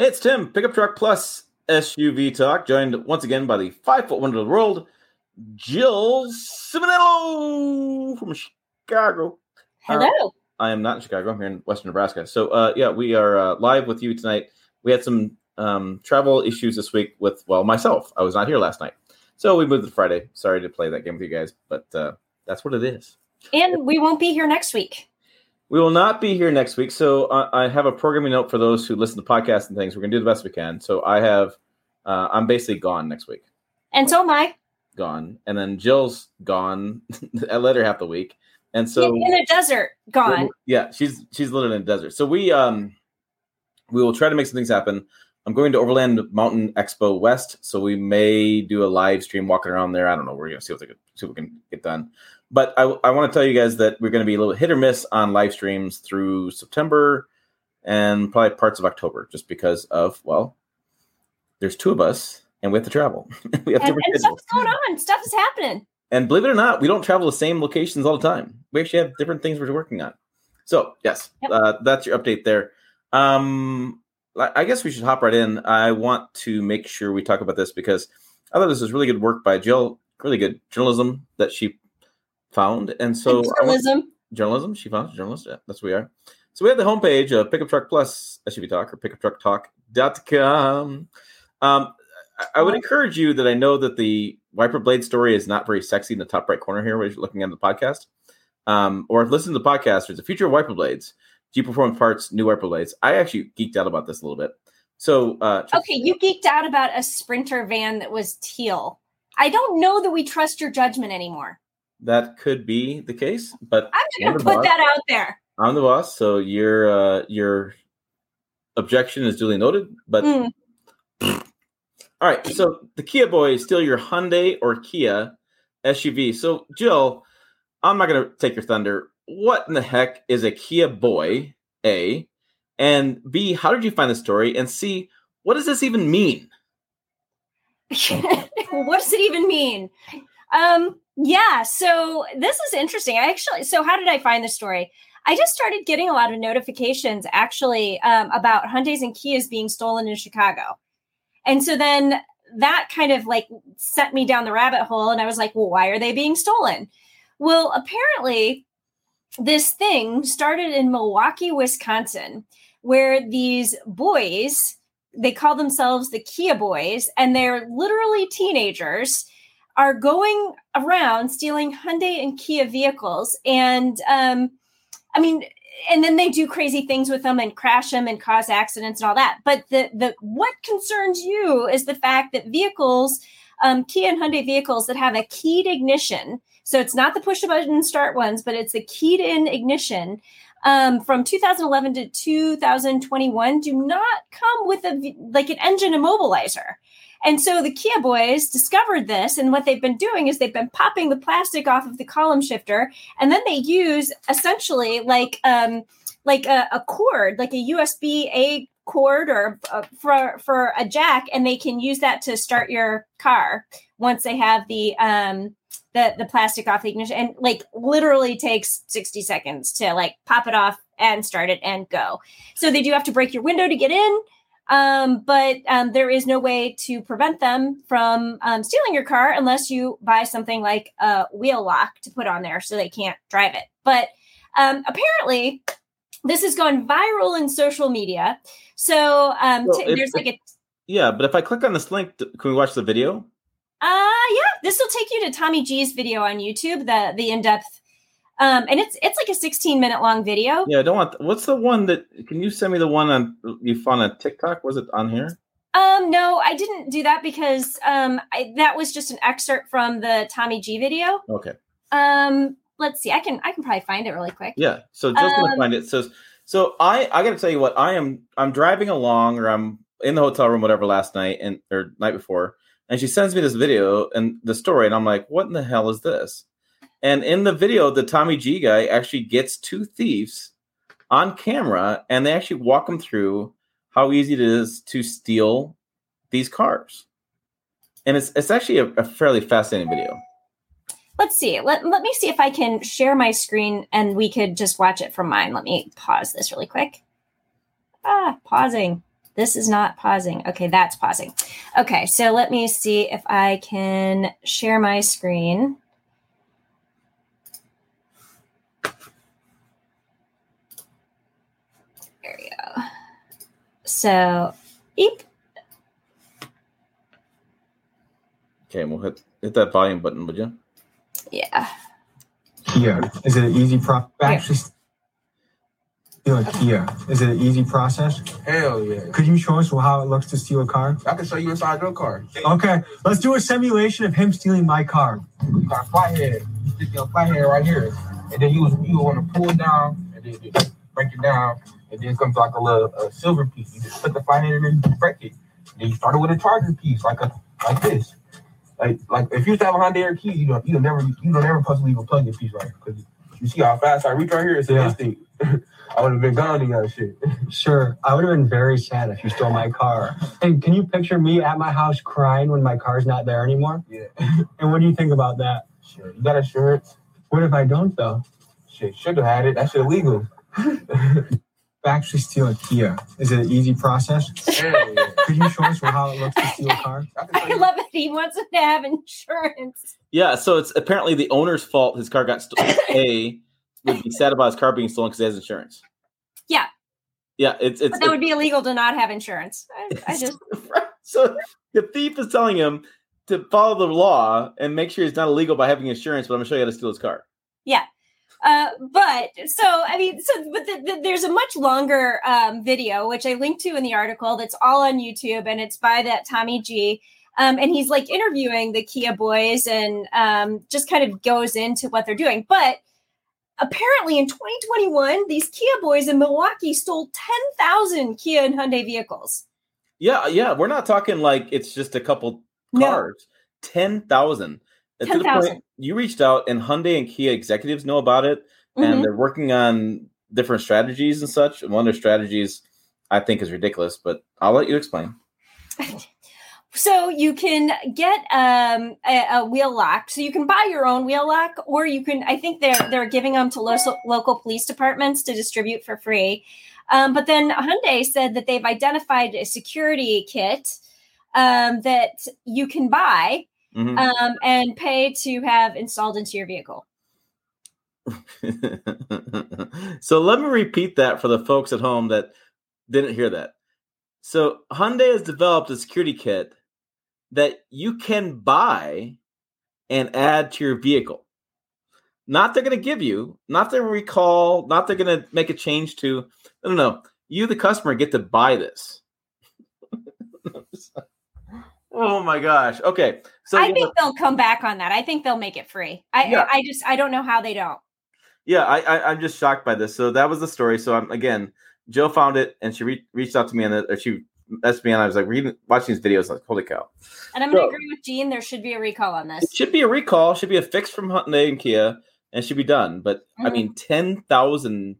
It's Tim, Pickup Truck Plus SUV Talk, joined once again by the five foot wonder of the world, Jill Ciminillo from Chicago. Hello. Uh, I am not in Chicago. I'm here in Western Nebraska. So, uh, yeah, we are uh, live with you tonight. We had some um, travel issues this week with, well, myself. I was not here last night. So we moved to Friday. Sorry to play that game with you guys, but uh, that's what it is. and we won't be here next week. We will not be here next week. So uh, I have a programming note for those who listen to podcasts and things. We're going to do the best we can. So I have, uh, I'm basically gone next week. And so am I Gone. And then Jill's gone. I let her half the week. And so in, in a desert, gone. Yeah, she's she's literally in the desert. So we um we will try to make some things happen. I'm going to Overland Mountain Expo West, so we may do a live stream walking around there. I don't know. We're gonna see what, see what we can get done. But I, I want to tell you guys that we're going to be a little hit or miss on live streams through September and probably parts of October, just because of well, there's two of us and we have to travel. we have And, different and stuff's going on. Stuff is happening. And believe it or not, we don't travel the same locations all the time. We actually have different things we're working on. So yes, Yep. uh, that's your update there. Um, I I guess we should hop right in. I want to make sure we talk about this because I thought this was really good work by Jill. Really good journalism that she found, and so I want- Journalism. journalism. She found journalist. Yeah, that's what we are. So we have the homepage of Pickup Truck Plus SUV Talk or pickuptrucktalk.com. Um, I, I would encourage you that I know that the wiper blade story is not very sexy in the top right corner here where you're looking at the podcast. Um, or listen to the podcast, there's a future of wiper blades, G Performance Parts, new wiper blades. I actually geeked out about this a little bit. So, uh, Okay, you geeked out about a sprinter van that was teal. I don't know that we trust your judgment anymore. that could be the case, but I'm going to put boss. that out there. I'm the boss, so your uh, your objection is duly noted. But Mm. all right, so the Kia Boy is still your Hyundai or Kia SUV. So Jill, I'm not going to take your thunder. What in the heck is a Kia Boy? A and B. How did you find the story? And C. What does this even mean? what does it even mean? Um, yeah, so this is interesting. I actually, so how did I find the story? I just started getting a lot of notifications actually um, about Hyundai's and Kias being stolen in Chicago. And so then that kind of like sent me down the rabbit hole. And I was like, well, why are they being stolen? Well, apparently, this thing started in Milwaukee, Wisconsin, where these boys, they call themselves the Kia Boys, and they're literally teenagers, are going around stealing Hyundai and Kia vehicles. And um, I mean, and then they do crazy things with them and crash them and cause accidents and all that. But the the what concerns you is the fact that vehicles, um, Kia and Hyundai vehicles that have a keyed ignition. So it's not the push a button start ones, but it's the keyed in ignition um, from 2011 to 2021 do not come with a like an engine immobilizer. And so the Kia boys discovered this, and what they've been doing is they've been popping the plastic off of the column shifter, and then they use essentially like um, like a, a cord, like a USB A cord or uh, for for a jack, and they can use that to start your car once they have the um, the the plastic off the ignition, and like literally takes sixty seconds to like pop it off and start it and go. So they do have to break your window to get in. Um, but um, there is no way to prevent them from um, stealing your car unless you buy something like a wheel lock to put on there so they can't drive it. But um, apparently, this has gone viral in social media. So um, Well, t- it- there's like a Yeah, but if I click on this link, can we watch the video? Uh yeah, this will take you to Tommy G's video on YouTube, the the in-depth um and it's it's like a 16 minute long video. Yeah, I don't want. What's the one that? Can you send me the one on you found on TikTok? Was it on here? Um no, I didn't do that because um I, that was just an excerpt from the Tommy G video. Okay. Um let's see. I can I can probably find it really quick. Yeah. So just gonna Um, find it. So so I I got to tell you what I am. I'm driving along or I'm in the hotel room, whatever, last night and or night before, and she sends me this video and the story, and I'm like, what in the hell is this? And in the video, the Tommy G guy actually gets two thieves on camera, and they actually walk them through how easy it is to steal these cars. And it's it's actually a, a fairly fascinating video. Let's see. Let, let me see if I can share my screen and we could just watch it from mine. Let me pause this really quick. Ah, pausing. This is not pausing. Okay, that's pausing. Okay, so let me see if I can share my screen. There we go. So, eep. Okay, we'll hit hit that volume button, would you? Yeah. Kia. Is it an easy pro? Actually, steal a Kia. Is it an easy process? Hell yeah. Could you show us how it looks to steal a car? I can show you inside your car. Okay, let's do a simulation of him stealing my car. You got a flathead. You stick your flathead right here. And then you you want to pull it down and then break it down. And then comes like a little uh, silver piece. You just put the flathead in and break it. Then you started with a charger piece, like a like this. Like like if you used to have a Honda Air key, you don't you don't never you don't never possibly even plug your piece right. Because you see how fast I reach right here, it's an Yeah. instinct. I would have been gone in that shit. Sure, I would have been very sad if you stole my car. And can you picture me at my house crying when my car's not there anymore? Yeah. And what do you think about that? Sure. You got insurance? What if I don't though? Shit, should have had it. That shit illegal. Actually, steal a Kia. Is it an easy process? Hell yeah. Could you show us how it looks to steal a car? I can show I you. love it. He wants him to have insurance. Yeah, so it's apparently the owner's fault his car got stolen. A would be sad about his car being stolen because he has insurance. Yeah. Yeah, it's it's But that would be illegal to not have insurance. I, I just so the thief is telling him to follow the law and make sure he's not illegal by having insurance, but I'm gonna show you how to steal his car. Uh, but so I mean, so but the, the, there's a much longer um, video which I linked to in the article that's all on YouTube, and it's by that Tommy G. Um, and he's like interviewing the Kia boys and um, just kind of goes into what they're doing. But apparently, in 2021, these Kia boys in Milwaukee stole 10,000 Kia and Hyundai vehicles. Yeah, yeah, we're not talking like it's just a couple No. cars. Ten thousand. To the 10,000. point you reached out, and Hyundai and Kia executives know about it, Mhm. and they're working on different strategies and such. And one of their strategies, I think, is ridiculous, but I'll let you explain. So you can get um, a, a wheel lock. So you can buy your own wheel lock, or you can. I think they're they're giving them to local local police departments to distribute for free. Um, but then Hyundai said that they've identified a security kit um, that you can buy Mhm. um, and pay to have installed into your vehicle. so let me repeat that for the folks at home that didn't hear that. So Hyundai has developed a security kit that you can buy and add to your vehicle. Not they're going to give you, not they're recall, not they're going to make a change to. No, no, no. You, the customer, get to buy this. oh my gosh. Okay. So I think they'll come back on that. I think they'll make it free. I Yeah. I just I don't know how they don't. Yeah, I, I I'm just shocked by this. So that was the story. So I'm again, Joe found it and she re- reached out to me and or she messaged me and I was like reading watching these videos like holy cow. And I'm going to agree with Gene. There should be a recall on this. It should be a recall, should be a fix from Hyundai and Kia and should be done. But I Mhm. mean, ten thousand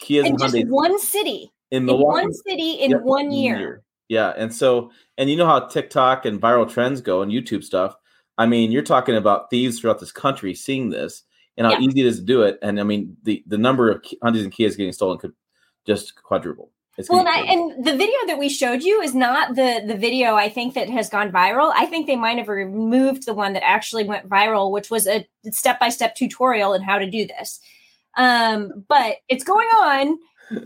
Kias in and just Hyundai one city in in Milwaukee one city in Yeah, one year. Yeah, and so and you know how TikTok and viral trends go and YouTube stuff. I mean, you're talking about thieves throughout this country seeing this and how Yeah. easy it is to do it. And I mean, the the number of Hyundais and Kias getting stolen could just quadruple. It's Well, and, I, and the video that we showed you is not the the video I think that has gone viral. I think they might have removed the one that actually went viral, which was a step by step tutorial on how to do this. Um, but it's going on,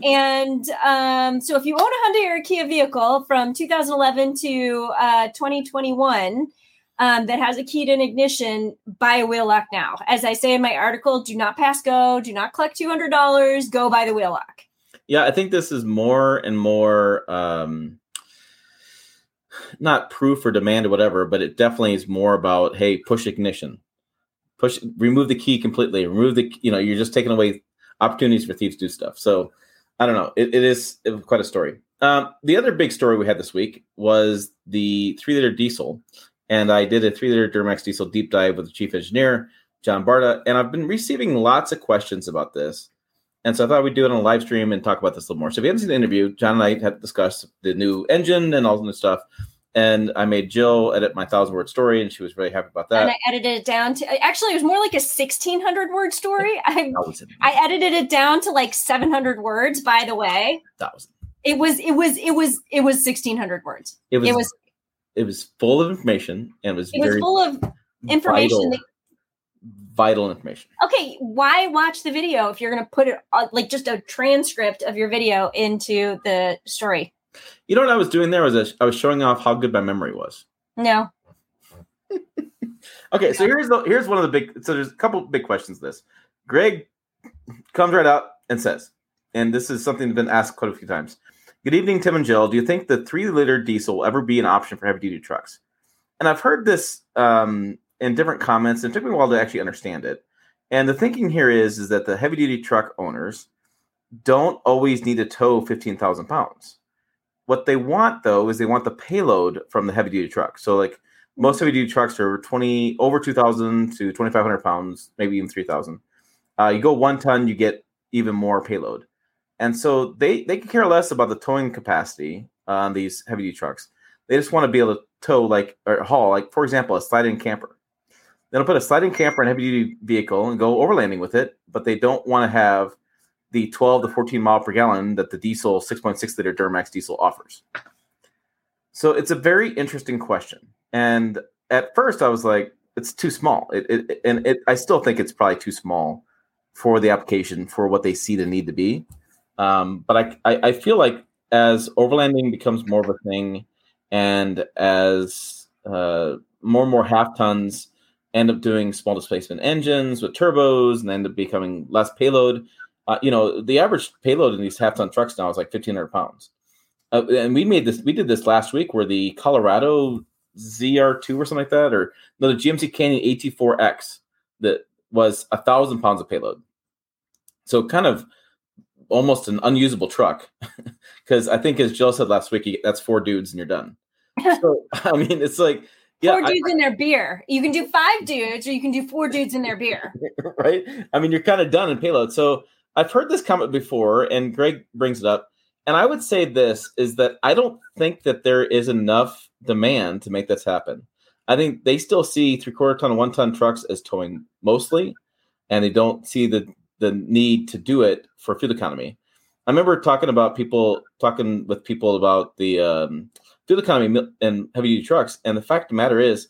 and um, so if you own a Hyundai or a Kia vehicle from 2011 to uh, 2021. Um, that has a keyed in ignition, buy a wheel lock now. As I say in my article, do not pass go, do not collect $200, go buy the wheel lock. Yeah, I think this is more and more um not proof or demand or whatever, but it definitely is more about hey, push ignition. Push remove the key completely. Remove the you know, you're just taking away opportunities for thieves to do stuff. So I don't know. It, it is quite a story. Um, the other big story we had this week was the three liter diesel. And I did a three liter Duramax diesel deep dive with the chief engineer, John Barta. And I've been receiving lots of questions about this. And so I thought we'd do it on a live stream and talk about this a little more. So if you haven't seen the interview, John and I had discussed the new engine and all the new stuff. And I made Jill edit my thousand word story, and she was really happy about that. and. I edited it down to actually it was more like a sixteen hundred word story. I I edited it down to like seven hundred words. By the way, thousand. It was it was it was it was sixteen hundred words. It was, It was it was full of information and it was it was full of information. vital, that- vital information. okay, why watch the video if you're going to put it uh, like just a transcript of your video into the story? You know what I was doing there was I was- showing off how good my memory was. No. Okay, so here's the here's one of the big so there's a couple big questions this. Greg comes right out and says, and this is something that's been asked quite a few times. Good evening, Tim and Jill. Do you think the three liter diesel will ever be an option for heavy duty trucks? And I've heard this um, in different comments, and it took me a while to actually understand it. And the thinking here is is that the heavy duty truck owners don't always need to tow fifteen thousand pounds. What they want though is they want the payload from the heavy duty truck. So like most heavy duty trucks are 20 over 2000 to 2500 pounds maybe even 3000 uh, you go one ton you get even more payload. And so they they can care less about the towing capacity on these heavy duty trucks. They just want to be able to tow like or haul like for example a slide-in camper. They'll put a slide-in camper in a heavy duty vehicle and go overlanding with it but they don't want to have the 12 to 14 mile per gallon that the diesel 6.6 liter duramax diesel offers so it's a very interesting question and at first, I was like, it's too small. It, it and it, I still think it's probably too small for the application for what they see the need to be. Um, but I, I, I feel like as overlanding becomes more of a thing, and as uh, more and more half tons end up doing small displacement engines with turbos and end up becoming less payload. Uh, you know, the average payload in these half ton trucks now is like 1,500 pounds. Uh, and we made this, we did this last week where the Colorado ZR2 or something like that, or no, the GMC Canyon AT4X that was a thousand pounds of payload. So kind of almost an unusable truck because I think as Jill said last week, that's four dudes and you're done. so I mean, it's like yeah, four I- dudes in their beer. You can do five dudes, or you can do four dudes in their beer. right? I mean, you're kind of done in payload. So I've heard this comment before, and Greg brings it up. And I would say this is that I don't think that there is enough demand to make this happen. I think they still see three quarter ton, one ton trucks as towing mostly, and they don't see the the need to do it for fuel economy. I remember talking about people talking with people about the um, fuel economy and heavy duty trucks, and the fact of the matter is,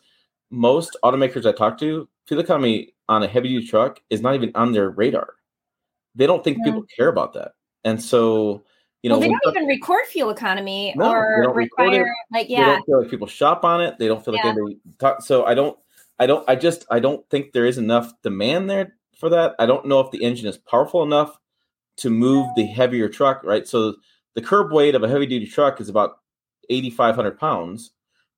most automakers I talk to, fuel economy on a heavy duty truck is not even on their radar. They don't think Yeah. people care about that, and so you know, well, they don't even record fuel economy No, they or don't record it. require like they don't feel like people shop on it. They don't feel like Yeah. anybody talk. So I don't, I don't, I just, I don't think there is enough demand there for that. I don't know if the engine is powerful enough to move the heavier truck. Right. So the curb weight of a heavy duty truck is about eighty five hundred pounds,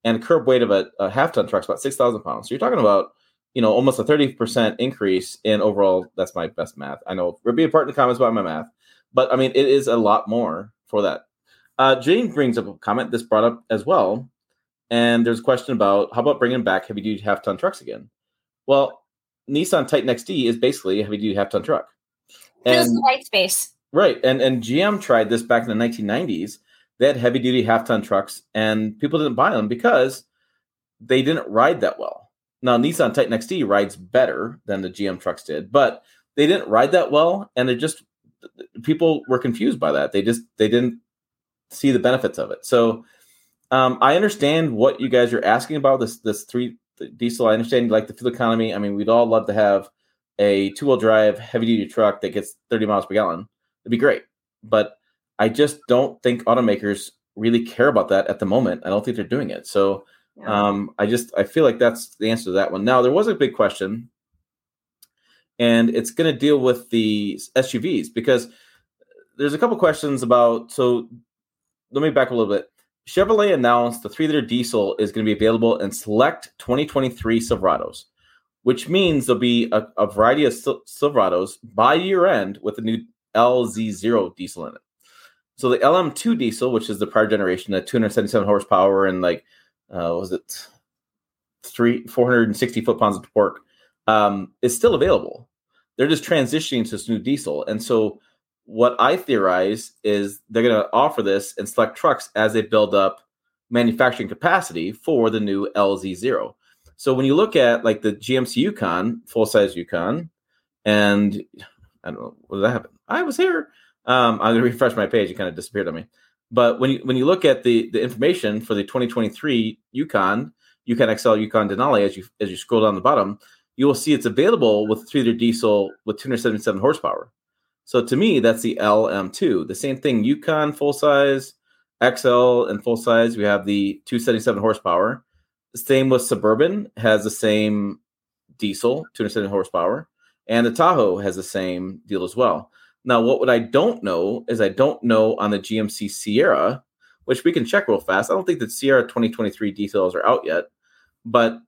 and the curb weight of a, a half ton truck is about six thousand pounds. So you're talking about you know almost a thirty percent increase in overall. That's my best math. I know. Be apart in the comments about my math, but I mean it is a lot more for that. Uh, Jane brings up a comment this brought up as well, and there's a question about how about bringing back heavy duty half ton trucks again? Well, Nissan Titan XD is basically a heavy duty half ton truck, Fills and the white space. right, and and GM tried this back in the 1990s. They had heavy duty half ton trucks, and people didn't buy them because they didn't ride that well. Now Nissan Titan XD rides better than the GM trucks did, but they didn't ride that well, and it just people were confused by that. They just they didn't see the benefits of it. So um, I understand what you guys are asking about this this three diesel. I understand you like the fuel economy. I mean, we'd all love to have a two wheel drive heavy duty truck that gets 30 miles per gallon. It'd be great, but I just don't think automakers really care about that at the moment. I don't think they're doing it. So um, I just I feel like that's the answer to that one. Now there was a big question, and it's going to deal with the SUVs because there's a couple questions about. So let me back a little bit. Chevrolet announced the three liter diesel is going to be available in select 2023 Silverados, which means there'll be a, a variety of Sil- Silverados by year end with the new LZ0 diesel in it. So the LM2 diesel, which is the prior generation, at 277 horsepower and like uh, was it three 460 foot pounds of torque, um, is still available. They're just transitioning to this new diesel, and so what I theorize is they're going to offer this in select trucks as they build up manufacturing capacity for the new LZ0. So when you look at like the GMC Yukon, full size Yukon, and I don't know what did that happen. I was here. Um, I'm going to refresh my page. It kind of disappeared on me. But when you when you look at the the information for the 2023 Yukon, Yukon XL, Yukon Denali, as you as you scroll down the bottom, you will see it's available with three liter diesel with 277 horsepower. So to me, that's the LM2. The same thing, Yukon full size, XL and full size. We have the 277 horsepower. Same with Suburban has the same diesel, 270 horsepower, and the Tahoe has the same deal as well. Now, what, what I don't know is I don't know on the GMC Sierra, which we can check real fast. I don't think the Sierra 2023 details are out yet, but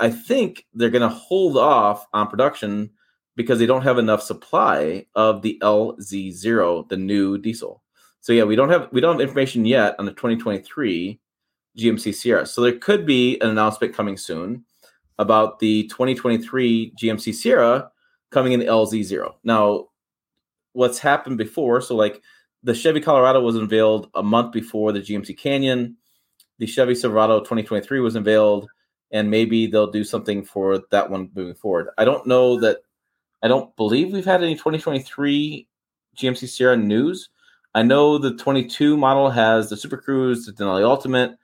I think they're going to hold off on production because they don't have enough supply of the LZ0, the new diesel. So yeah, we don't have we don't have information yet on the 2023 GMC Sierra. So there could be an announcement coming soon about the 2023 GMC Sierra coming in the LZ0. Now, what's happened before? So like the Chevy Colorado was unveiled a month before the GMC Canyon. The Chevy Silverado 2023 was unveiled, and maybe they'll do something for that one moving forward. I don't know that. I don't believe we've had any 2023 GMC Sierra news. I know the 22 model has the Super Cruise, the Denali Ultimate.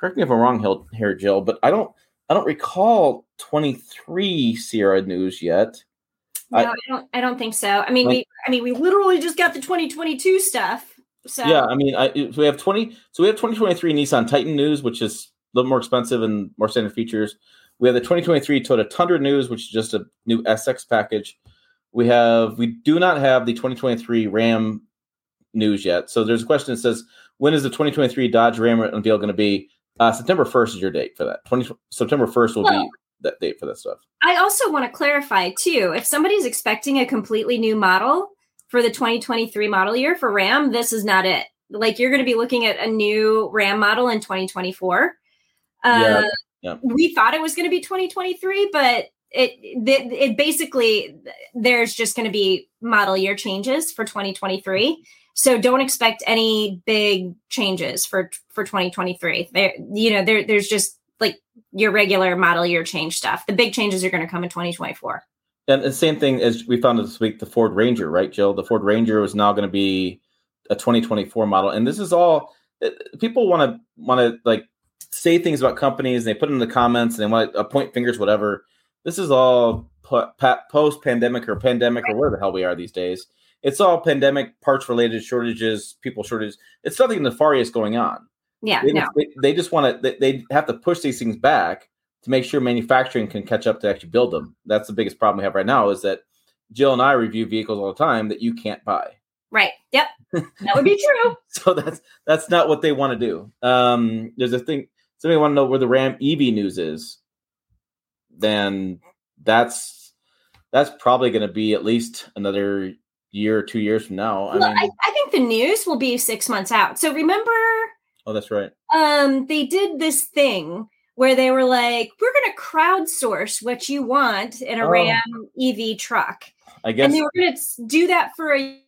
Correct me if I'm wrong here, Jill, but I don't. I don't recall 23 Sierra news yet. No, I, I, don't. I don't think so. I mean, like, we. I mean, we literally just got the 2022 stuff. So yeah, I mean, I, so we have 20. So we have 2023 Nissan Titan news, which is a little more expensive and more standard features. We have the 2023 Toyota Tundra news, which is just a new SX package. We have. We do not have the 2023 Ram news yet. So there's a question that says, when is the 2023 Dodge Ram unveil going to be? Uh, September 1st is your date for that. 20, September 1st will well, be that date for that stuff. I also want to clarify too if somebody's expecting a completely new model for the 2023 model year for Ram, this is not it. Like you're going to be looking at a new Ram model in 2024. Uh, yeah, yeah. We thought it was going to be 2023, but it, it, it basically there's just going to be model year changes for 2023 so don't expect any big changes for for 2023 there you know there there's just like your regular model year change stuff. The big changes are going to come in 2024. And the same thing as we found this week, the Ford Ranger, right, Jill? The Ford Ranger is now going to be a 2024 model, and this is all uh, people want to want to like say things about companies. And they put them in the comments and they want to point fingers, whatever. This is all post pandemic or pandemic or where the hell we are these days. It's all pandemic parts related shortages, people shortages. It's nothing nefarious going on. Yeah, they, no. just, they, they just want to. They, they have to push these things back to make sure manufacturing can catch up to actually build them. That's the biggest problem we have right now. Is that Jill and I review vehicles all the time that you can't buy. Right. Yep. That would be true. so that's that's not what they want to do. Um, there's a thing. Somebody want to know where the Ram EV news is. Then that's that's probably going to be at least another year or two years from now. Well, I mean, I, I think the news will be six months out. So remember Oh, that's right. Um, they did this thing where they were like, "We're going to crowdsource what you want in a oh. Ram EV truck." I guess, and they were going to do that for a year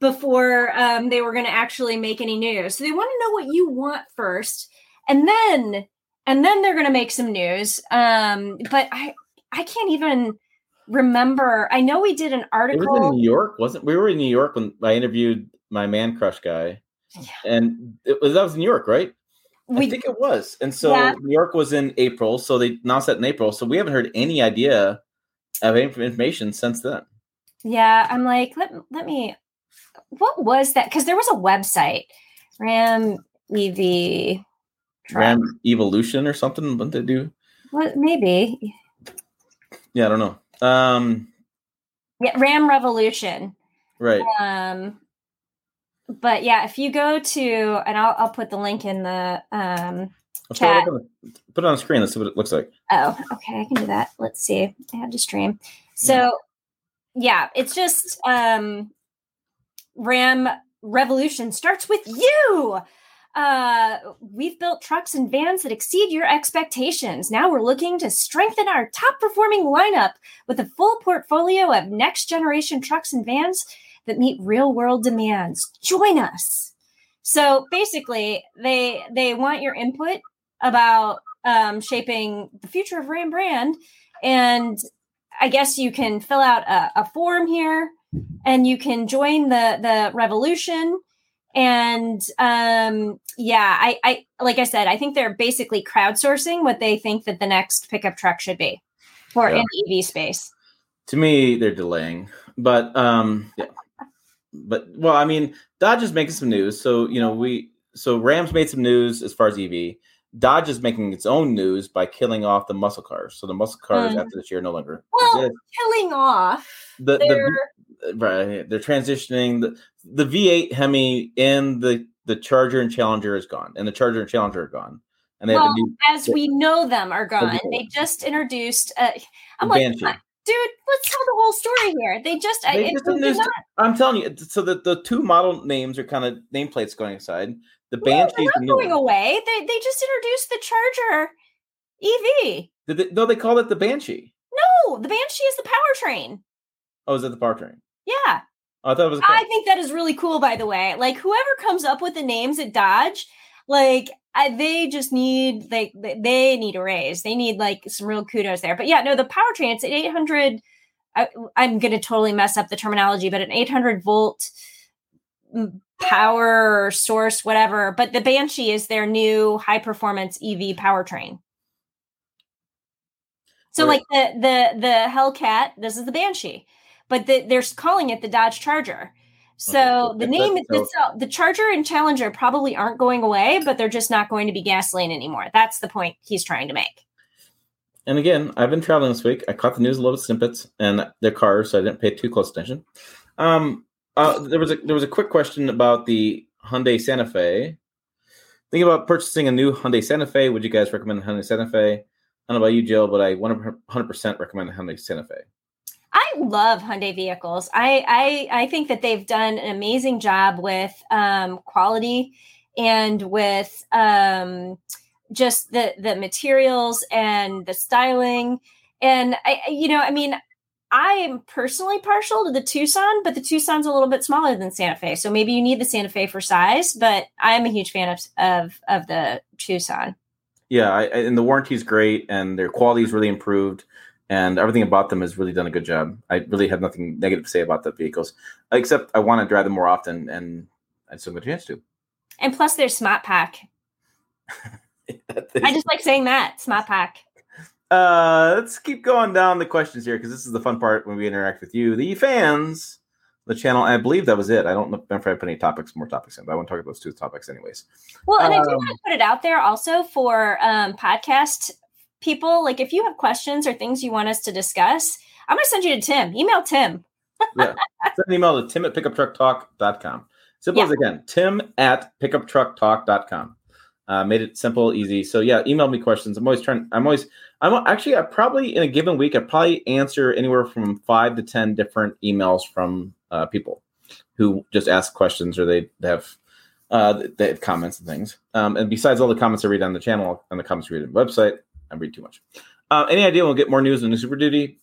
before um, they were going to actually make any news. So they want to know what you want first, and then and then they're going to make some news. Um, but I I can't even remember. I know we did an article. It was in New York, wasn't? We were in New York when I interviewed my man crush guy. And it was that was New York, right? We, I think it was. And so yeah. New York was in April, so they announced that in April. So we haven't heard any idea of any information since then. Yeah, I'm like, let let me. What was that? Because there was a website, Ram EV. Ram Evolution or something. What they do? What maybe? Yeah, I don't know. Um, yeah, Ram Revolution. Right. Um, but yeah, if you go to, and I'll, I'll put the link in the um, chat. Put it on the screen. Let's see what it looks like. Oh, okay. I can do that. Let's see. I have to stream. So, yeah, it's just um, Ram Revolution starts with you. Uh, we've built trucks and vans that exceed your expectations. Now we're looking to strengthen our top performing lineup with a full portfolio of next generation trucks and vans that meet real world demands. Join us. So basically, they they want your input about um, shaping the future of Ram brand, and I guess you can fill out a, a form here, and you can join the the revolution. And um, yeah, I, I like I said, I think they're basically crowdsourcing what they think that the next pickup truck should be for Yeah. in EV space. To me, they're delaying, but um, yeah. But well, I mean, Dodge is making some news. So you know, we so Rams made some news as far as EV. Dodge is making its own news by killing off the muscle cars. So the muscle cars Mm. after this year no longer Well, exist. killing off The, the right, they're transitioning the the V8 Hemi and the the Charger and Challenger is gone, and the Charger and Challenger are gone, and they have Well, a new as we know them are gone. They just introduced. Uh, I'm like. Dude, let's tell the whole story here. They just, I, They it- just they did introduced- not- I'm telling you, so the, the two model names are kind of nameplates going aside. The no, Banshee they're not going away. They they just introduced the Charger EV. Did they, no, they called it the Banshee. No, the Banshee is the powertrain. Oh, is it the powertrain? Yeah, Oh, I thought it was. I think that is really cool. By the way, like whoever comes up with the names at Dodge, like I, they just need like they- they need a raise. They need like some real kudos there. But yeah, no, the powertrain it's an 800. I, I'm going to totally mess up the terminology, but an 800 volt mm, power source, whatever. But the Banshee is their new high performance EV powertrain. So Right. like the the the Hellcat, this is the Banshee, but the, they're calling it the Dodge Charger. So Okay, the name so- itself, the Charger and Challenger probably aren't going away, but they're just not going to be gasoline anymore. That's the point he's trying to make. And again, I've been traveling this week. I caught the news a little bit snippets and their cars, so I didn't pay too close attention. Um, uh, there was a there was a quick question about the Hyundai Santa Fe. Thinking about purchasing a new Hyundai Santa Fe. Would you guys recommend Hyundai Santa Fe? I don't know about you, Jill, but I 100% recommend the Hyundai Santa Fe. I love Hyundai vehicles. I I, I think that they've done an amazing job with um, quality and with um, just the the materials and the styling. And I, I- you know, I mean, I am personally partial to the Tucson, but the Tucson's a little bit smaller than Santa Fe, so maybe you need the Santa Fe for size. But I'm a huge fan of of, of the Tucson. Yeah, I, I- and the warranty is great, and their quality is really improved, and everything about them has really done a good job. I really have nothing negative to say about the vehicles, except I want to drive them more often, and I just don't get a chance to. And plus, their Smart Pack. I just like saying that Smart Pack. uh, let's keep going down the questions here because this is the fun part when we interact with you, the fans, the channel. I believe that was it. I don't know if I put any topics, more topics in, but I want to talk about those two topics anyways. Well, and I do Um, want to put it out there also for um, podcast people. Like, if you have questions or things you want us to discuss, I'm going to send you to Tim. Email Tim. yeah. Send an email to tim at pickuptrucktalk.com. Simple as again, tim at pickuptrucktalk.com. Uh, made it simple, easy. So yeah, email me questions. I'm always trying. I'm always. I'm actually. I probably in a given week, I probably answer anywhere from five to ten different emails from uh, people who just ask questions or they, they have uh, they have comments and things. Um, and besides all the comments I read on the channel and the comments I read on the website, I read too much. Uh, any idea we'll get more news on the Super Duty?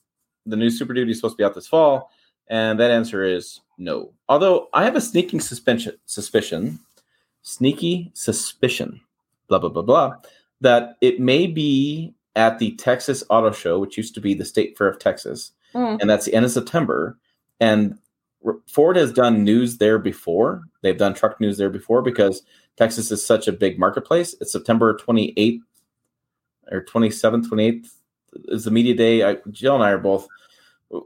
The new Super Duty is supposed to be out this fall. And that answer is no. Although I have a sneaking suspicion, suspicion, sneaky suspicion, blah blah blah blah, that it may be at the Texas Auto Show, which used to be the State Fair of Texas, Mm. and that's the end of September. And Ford has done news there before. They've done truck news there before because Texas is such a big marketplace. It's September 28th or 27th, 28th is the media day. I, Jill and I are both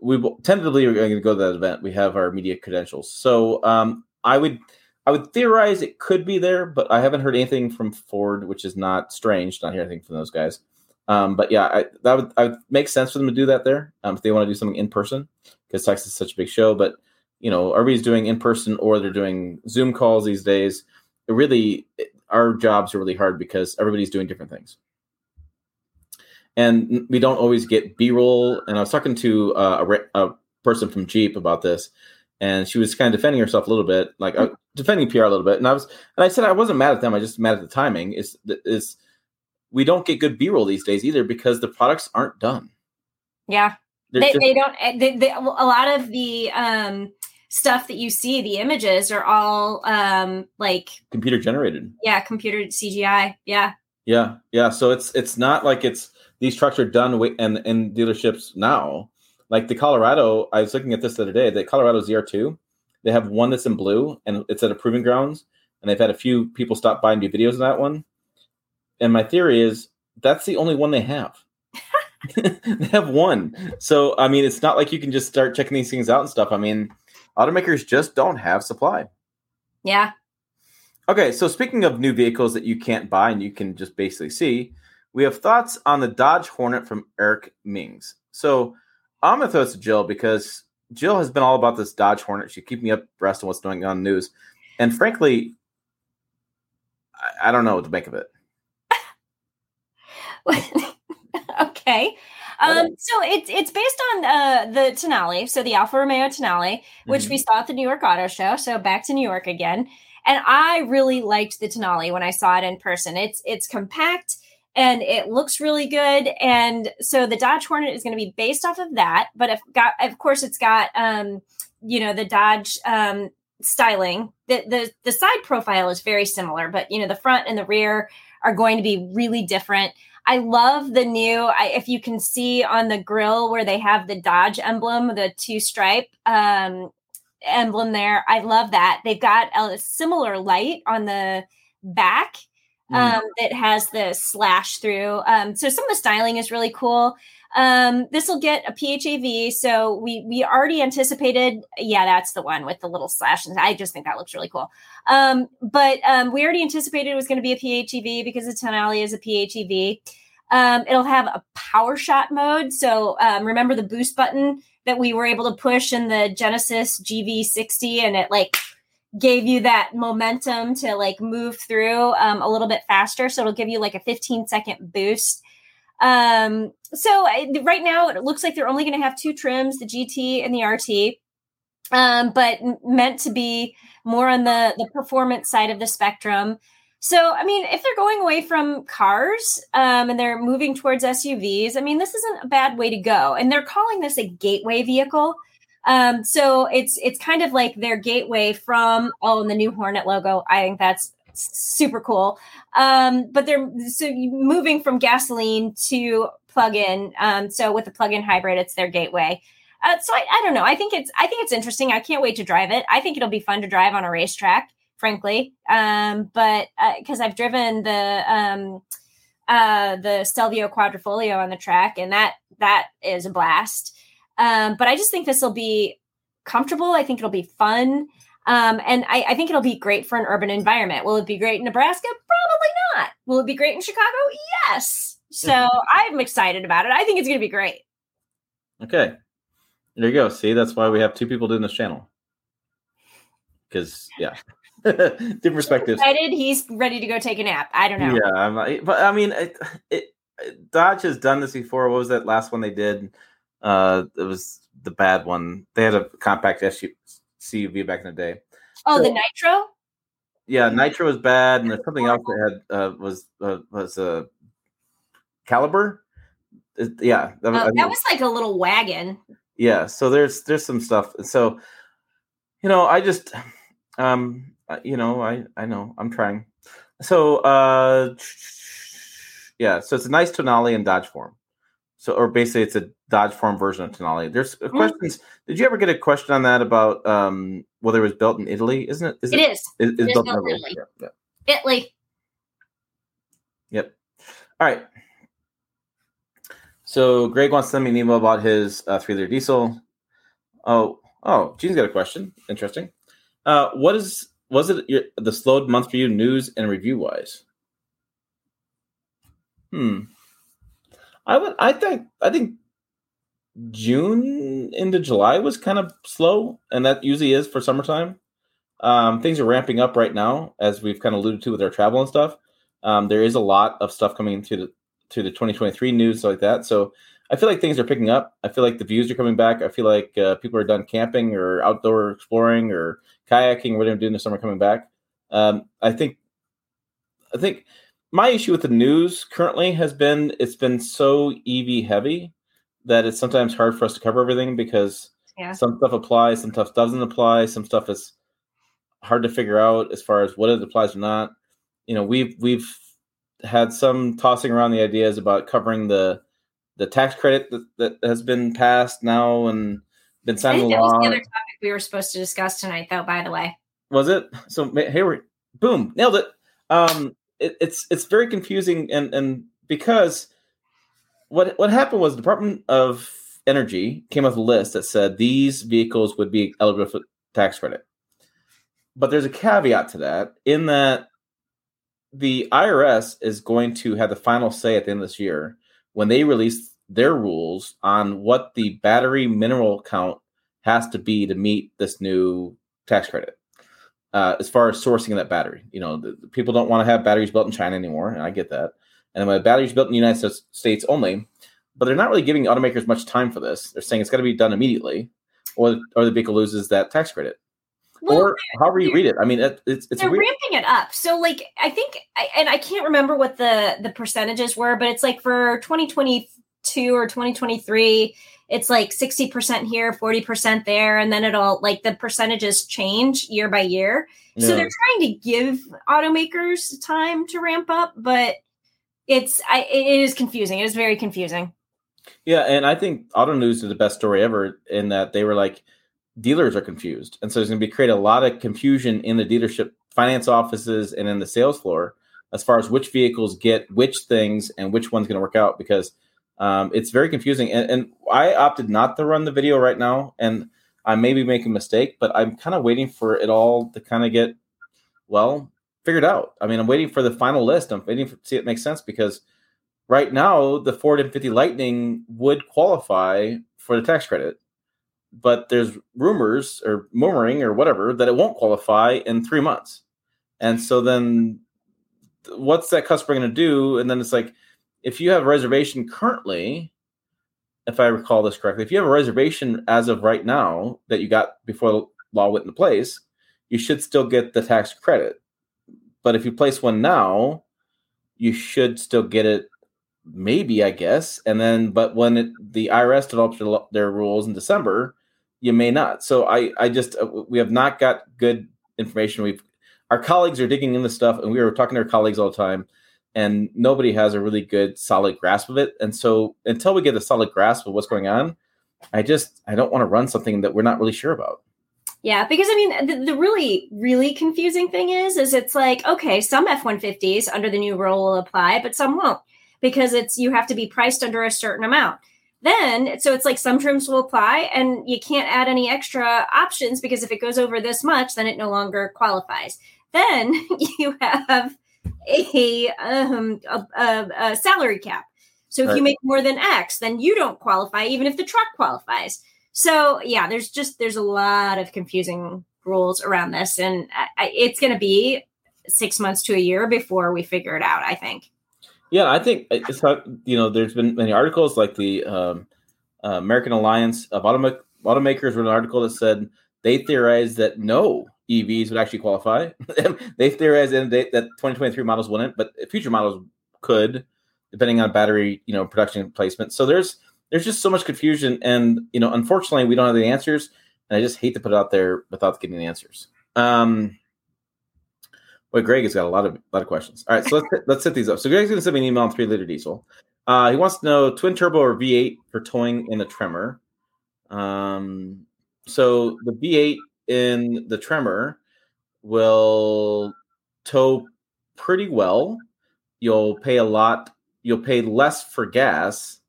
we tentatively are going to go to that event. We have our media credentials, so um, I would I would theorize it could be there, but I haven't heard anything from Ford, which is not strange. Not hear anything from those guys. Um, but yeah, I, that would I would make sense for them to do that there um, if they want to do something in person because Texas is such a big show. But you know, everybody's doing in person or they're doing Zoom calls these days. It really, our jobs are really hard because everybody's doing different things and we don't always get b-roll and i was talking to uh, a, a person from jeep about this and she was kind of defending herself a little bit like uh, defending pr a little bit and i was and i said i wasn't mad at them i just mad at the timing is is we don't get good b-roll these days either because the products aren't done Yeah. They're They, just- they don't, eh, they, they, a lot of the um, stuff that you see, the images are all um, like, computer generated yeah, computer CGI. Yeah. yeah yeah so it's it's not like it's these trucks are done wi- and in dealerships now like the colorado i was looking at this the other day the colorado zr2 They have one that's in blue, and it's at a proving grounds, and they've had a few people stop by and do videos of that one. And my theory is that's the only one they have. they have one. So I mean, it's not like you can just start checking these things out and stuff. I mean, automakers just don't have supply. Yeah. Okay, so speaking of new vehicles that you can't buy and you can just basically see, we have thoughts on the Dodge Hornet from Eric Mings. So I'm gonna throw this to Jill because Jill has been all about this Dodge Hornet. She keeps me abreast on what's going on in the news, and frankly, I, I don't know what to make of it. okay. Um, so it's it's based on uh, the Tonale, so the Alfa Romeo Tonale, which Mhm. we saw at the New York Auto Show. So back to New York again, and I really liked the Tonale when I saw it in person. It's it's compact and it looks really good, and so the Dodge Hornet is going to be based off of that. But if got of course it's got um, you know the Dodge um, styling. The, the the side profile is very similar, but you know the front and the rear are going to be really different. I love the new. I, if you can see on the grill where they have the Dodge emblem, the two stripe um, emblem there. I love that. They've got a similar light on the back Mm. um, that has the slash through. Um, so some of the styling is really cool. Um, this will get a PHAV. So we we already anticipated. Yeah, that's the one with the little slash. And I just think that looks really cool. Um, but um, we already anticipated it was going to be a PHEV because the Tonale is a PHEV. Um, it'll have a power shot mode. So um, remember the boost button that we were able to push in the Genesis GV60, and it like gave you that momentum to like move through um, a little bit faster. So it'll give you like a 15 second boost. Um, so I, right now it looks like they're only going to have two trims, the GT and the RT, um, but meant to be more on the the performance side of the spectrum. So, I mean, if they're going away from cars um, and they're moving towards SUVs, I mean, this isn't a bad way to go. And they're calling this a gateway vehicle. Um, so it's it's kind of like their gateway from oh, and the new Hornet logo. I think that's super cool. Um, but they're so moving from gasoline to plug-in. Um, so with the plug-in hybrid, it's their gateway. Uh, so I, I don't know. I think it's I think it's interesting. I can't wait to drive it. I think it'll be fun to drive on a racetrack, frankly. Um, but because I've driven the um, uh, the Stelvio Quadrifoglio on the track, and that that is a blast. Um, but I just think this will be comfortable. I think it'll be fun. Um, and I, I think it'll be great for an urban environment. Will it be great in Nebraska? Probably not. Will it be great in Chicago? Yes. So I'm excited about it. I think it's going to be great. Okay. There you go. See, that's why we have two people doing this channel. Because yeah, different perspectives. Excited. He's ready to go take a nap. I don't know. Yeah, I'm but I mean, it, it, Dodge has done this before. What was that last one they did? Uh, it was the bad one. They had a compact SUV back in the day. Oh, the Nitro. Yeah, Nitro was bad, and there's something else that had uh, was uh, was a uh, Caliber. It- yeah, that, I Oh, that was like a little wagon. yeah so there's there's some stuff so you know i just um uh, you know i i know i'm trying so uh yeah so it's a nice tonale in dodge form so or basically it's a dodge form version of tonale there's uh, questions did you ever get a question on that about um whether it was built in italy isn't it is It is. is, It is built in Italy. Yeah, yeah. Italy. Yep. All right. So Greg wants to send me an email about his uh, three liter diesel. Oh, oh, Gene's got a question. Interesting. Uh, what is was it your, the slowed month for you, news and review wise? Hmm. I would. I think. I think June into July was kind of slow, and that usually is for summertime. Um, things are ramping up right now, as we've kind of alluded to with our travel and stuff. Um, there is a lot of stuff coming into the to the 2023 news like that. So I feel like things are picking up. I feel like the views are coming back. I feel like uh, people are done camping or outdoor exploring or kayaking, whatever they're doing this summer, coming back. Um, I think, I think my issue with the news currently has been it's been so EV heavy that it's sometimes hard for us to cover everything because Yeah. some stuff applies, some stuff doesn't apply, some stuff is hard to figure out as far as what it applies or not. You know, we've we've had some tossing around the ideas about covering the the tax credit that, that has been passed now and been signed that was the other topic we were supposed to discuss tonight, though. By the way, Was it? So hey, we boom nailed it. Um, it, it's it's very confusing and and because what what happened was the Department of Energy came up with a list that said these vehicles would be eligible for tax credit, but there's a caveat to that in that the IRS is going to have the final say at the end of this year when they release their rules on what the battery mineral count has to be to meet this new tax credit uh, as far as sourcing that battery. You know, the, the people don't want to have batteries built in China anymore, and I get that. And when a battery's built in the United States- States only, but they're not really giving automakers much time for this. They're saying it's got to be done immediately, or or the vehicle loses that tax credit, well, or however you read it. I mean, it, it's it's they're weird. ramping it up. So, like, I think, I, and I can't remember what the the percentages were, but it's like for 2022 or 2023, it's like 60% here, 40% there, and then it'll like the percentages change year by year. So they're trying to give automakers time to ramp up, but it's I, it is confusing. It is very confusing. Yeah, and I think Auto News did the best story ever in that they were like dealers are confused, and so there's going to be create a lot of confusion in the dealership finance offices and in the sales floor as far as which vehicles get which things and which one's going to work out because um, it's very confusing. And, and I opted not to run the video right now, and I may be making a mistake, but I'm kind of waiting for it all to kind of get well figured out. I mean, I'm waiting for the final list. I'm waiting to see if it makes sense because right now the Ford F50 Lightning would qualify for the tax credit, but there's rumors or murmuring or whatever that it won't qualify in three months. And so then what's that customer going to do? And then it's like, if you have a reservation currently, if I recall this correctly, if you have a reservation as of right now that you got before the law went into place, you should still get the tax credit. But if you place one now, you should still get it maybe i guess. And then but when it, the irs develops their, their rules in december you may not. So i i just uh, we have not got good information. We've our colleagues are digging in the stuff and we are talking to our colleagues all the time and nobody has a really good solid grasp of it and so until we get a solid grasp of what's going on i just i don't want to run something that we're not really sure about Yeah, because I mean, the, the really, really confusing thing is, is it's like, okay, some F one fifties under the new rule will apply, but some won't because it's you have to be priced under a certain amount. Then, so it's like some trims will apply, and you can't add any extra options because if it goes over this much, then it no longer qualifies. Then you have a um a, a, a salary cap. So if Right. you make more than X, then you don't qualify, even if the truck qualifies. So yeah, there's just there's a lot of confusing rules around this, and I, I, it's going to be six months to a year before we figure it out. I think. Yeah, I think it's how you know. There's been many articles like the um, uh, American Alliance of Automa- Automakers wrote an article that said they theorized that no EVs would actually qualify. they theorized in that that 2023 models wouldn't, but future models could, depending on battery, you know, production placement. So there's there's just so much confusion, and you know, unfortunately, we don't have the answers, and I just hate to put it out there without getting the answers. Um, Well, Greg has got a lot of lot of questions. All right, so let's let's set these up. So Greg's going to send me an email on three liter diesel. Uh, he wants to know twin turbo or V8 for towing in the Tremor. Um, so the V8 in the Tremor will tow pretty well. You'll pay a lot. You'll pay less for gas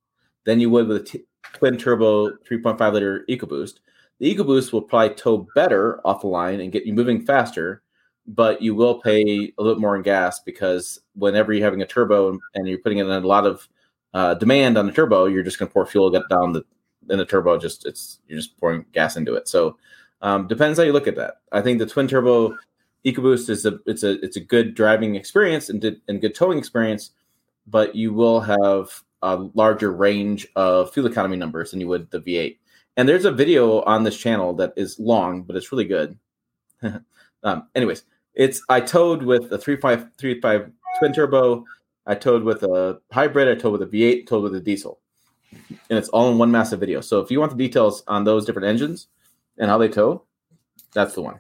than you would with a t- twin turbo 3.5 liter EcoBoost. The EcoBoost will probably tow better off the line and get you moving faster but you will pay a little more in gas because whenever you're having a turbo and you're putting in a lot of uh, demand on the turbo, you're just going to pour fuel down the in the turbo. Just it's you're just pouring gas into it. So um, depends how you look at that. I think the twin turbo EcoBoost is a it's a it's a good driving experience and and good towing experience, but you will have a larger range of fuel economy numbers than you would the V8. And there's a video on this channel that is long, but it's really good. um, anyways, it's I towed with a 3535 twin turbo. I towed with a hybrid. I towed with a V8. Towed with a diesel, and it's all in one massive video. So if you want the details on those different engines and how they tow, that's the one.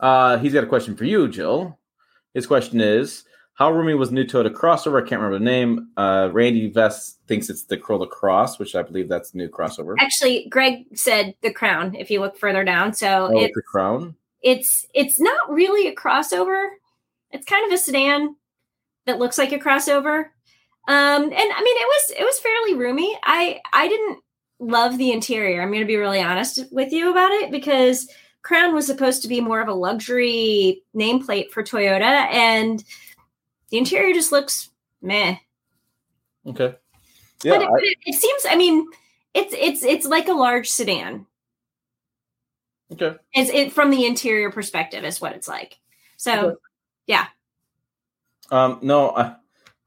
Uh, he's got a question for you, Jill. His question is: How roomy was new Toyota crossover? I can't remember the name. Uh, Randy Vest thinks it's the Corolla Cross, which I believe that's the new crossover. Actually, Greg said the Crown. If you look further down, so Oh, it's the Crown. it's it's not really a crossover. It's kind of a sedan that looks like a crossover. Um, and I mean, it was it was fairly roomy. I I didn't love the interior. I'm going to be really honest with you about it because Crown was supposed to be more of a luxury nameplate for Toyota, and the interior just looks meh. Okay. Yeah, but it, I- it, it seems. I mean, it's it's it's like a large sedan. okay. It's it from the interior perspective is what it's like. So Okay. yeah. Um, no, uh,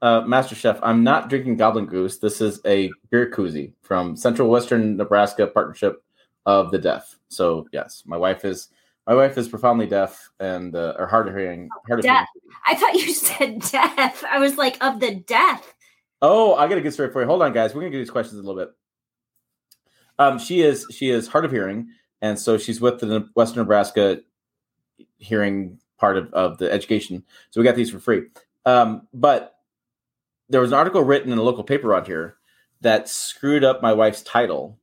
uh, Master Chef, I'm not drinking Goblin Goose. This is a beer koozie from Central Western Nebraska Partnership of the Deaf. So yes, my wife is my wife is profoundly deaf and uh, or hard of hearing. Hard of hearing. Deaf. I thought you said deaf. I was like of the deaf. Oh, I got a good story for you. Hold on, guys. We're gonna get these questions in a little bit. Um, she is she is hard of hearing, and so she's with the Western Nebraska hearing part of, of the education. So we got these for free. Um, but there was an article written in a local paper around here that screwed up my wife's title,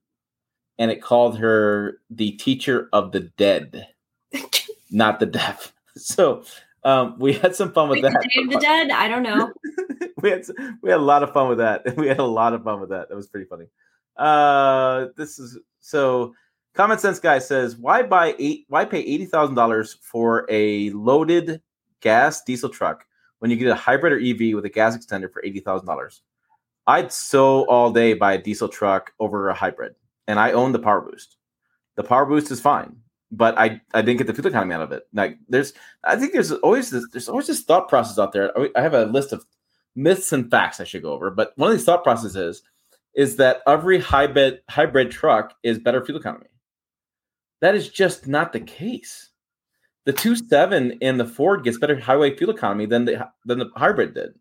and it called her the teacher of the dead, not the deaf. So um, we had some fun with Wait, that. the of the Dead. I don't know. we had we had a lot of fun with that. We had a lot of fun with that. That was pretty funny. Uh, this is so common sense guy says why buy eight why pay eighty thousand dollars for a loaded gas diesel truck when you get a hybrid or EV with a gas extender for eighty thousand dollars? I'd so all day buy a diesel truck over a hybrid, and I own the Power Boost. The Power Boost is fine, but I I didn't get the fuel economy out of it. Like there's I think there's always this there's always this thought process out there. I have a list of myths and facts I should go over, but one of these thought processes is that every hybrid hybrid truck is better fuel economy. That is just not the case. The two seven in the Ford gets better highway fuel economy than the than the hybrid did.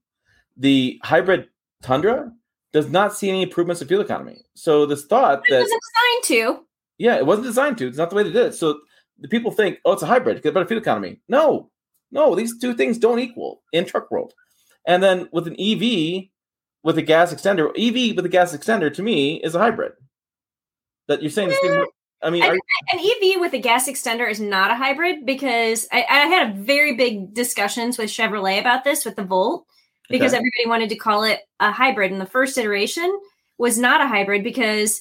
The hybrid Tundra does not see any improvements in fuel economy. So this thought It that wasn't designed to. yeah, it wasn't designed to. It's not the way they did it. So the people think, oh, it's a hybrid, get better fuel economy. No, no, these two things don't equal in truck world. And then with an EV with a gas extender, EV with a gas extender to me is a hybrid. That you're saying the same. Eh. I mean, are, An EV with a gas extender is not a hybrid because I, I had a very big discussions with Chevrolet about this with the Volt because Okay. everybody wanted to call it a hybrid. And the first iteration was not a hybrid because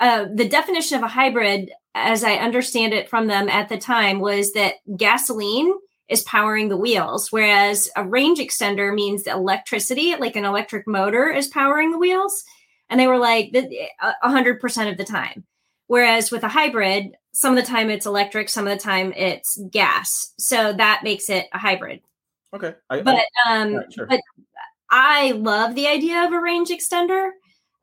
uh, the definition of a hybrid, as I understand it from them at the time, was that gasoline is powering the wheels, whereas a range extender means electricity, like an electric motor, is powering the wheels. And they were like, a hundred percent of the time. Whereas with a hybrid, some of the time it's electric, some of the time it's gas. So that makes it a hybrid. okay. I, But I- um, sure. but I love the idea of a range extender.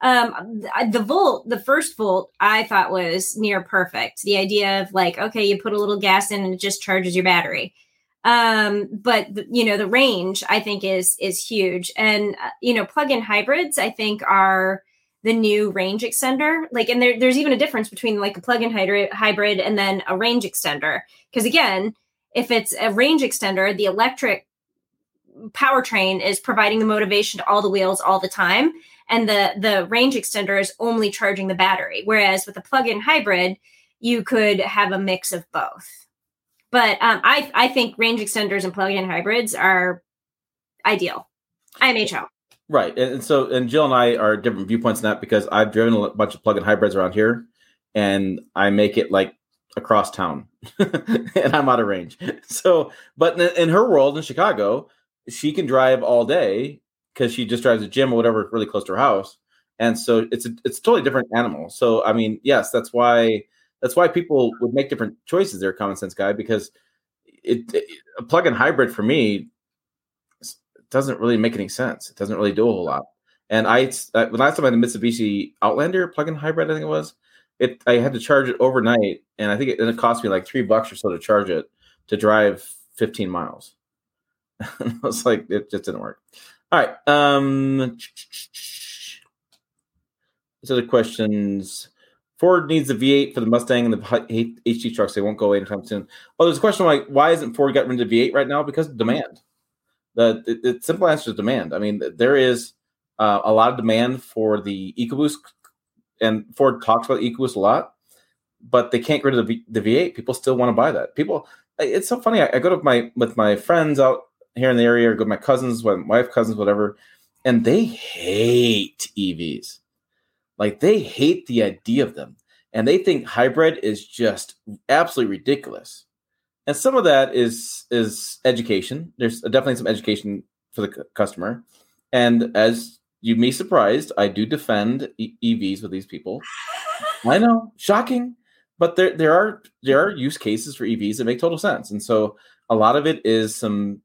Um, the Volt, the first Volt, I thought was near perfect. The idea of like, okay, you put a little gas in and it just charges your battery. Um, but the, you know, the range I think is is huge, and uh, you know, plug-in hybrids I think are the new range extender. Like, and there, there's even a difference between like a plug-in hybrid, hybrid and then a range extender. Because again, if it's a range extender, the electric powertrain is providing the motivation to all the wheels all the time and the the range extender is only charging the battery whereas with a plug-in hybrid you could have a mix of both but um, I, I think range extenders and plug-in hybrids are ideal imho Right. And, so, and Jill and I are different viewpoints on that because I've driven a bunch of plug-in hybrids around here, and I make it like across town, and I'm out of range. So, but in, in her world in Chicago, she can drive all day because she just drives a gym or whatever really close to her house, and so it's a, it's a totally different animal. So, I mean, yes, that's why that's why people would make different choices. There, common sense guy, because it, it a plug-in hybrid for me doesn't really make any sense. It doesn't really do a whole lot. And I, uh, the last time I had a Mitsubishi Outlander plug-in hybrid, I think it was, it I had to charge it overnight, and I think it, and it cost me like three bucks or so to charge it to drive 15 miles. I was like, it just didn't work. All right. Um, so the questions. Ford needs a V8 for the Mustang and the HD trucks. They won't go away anytime soon. Oh, there's a question like, why isn't Ford getting rid of V8 right now? Because of demand The, the, the simple answer is demand. I mean, there is uh, a lot of demand for the EcoBoost, and Ford talks about EcoBoost a lot, but they can't get rid of the, v, the V8. People still want to buy that. People, it's so funny. I, I go to my with my friends out here in the area, or go to my cousins, my wife cousins, whatever, and they hate EVs. Like they hate the idea of them, and they think hybrid is just absolutely ridiculous. And some of that is is education. There's definitely some education for the c- customer, and as you may be surprised, I do defend e- EVs with these people. I know, shocking, but there there are there are use cases for EVs that make total sense, and so a lot of it is some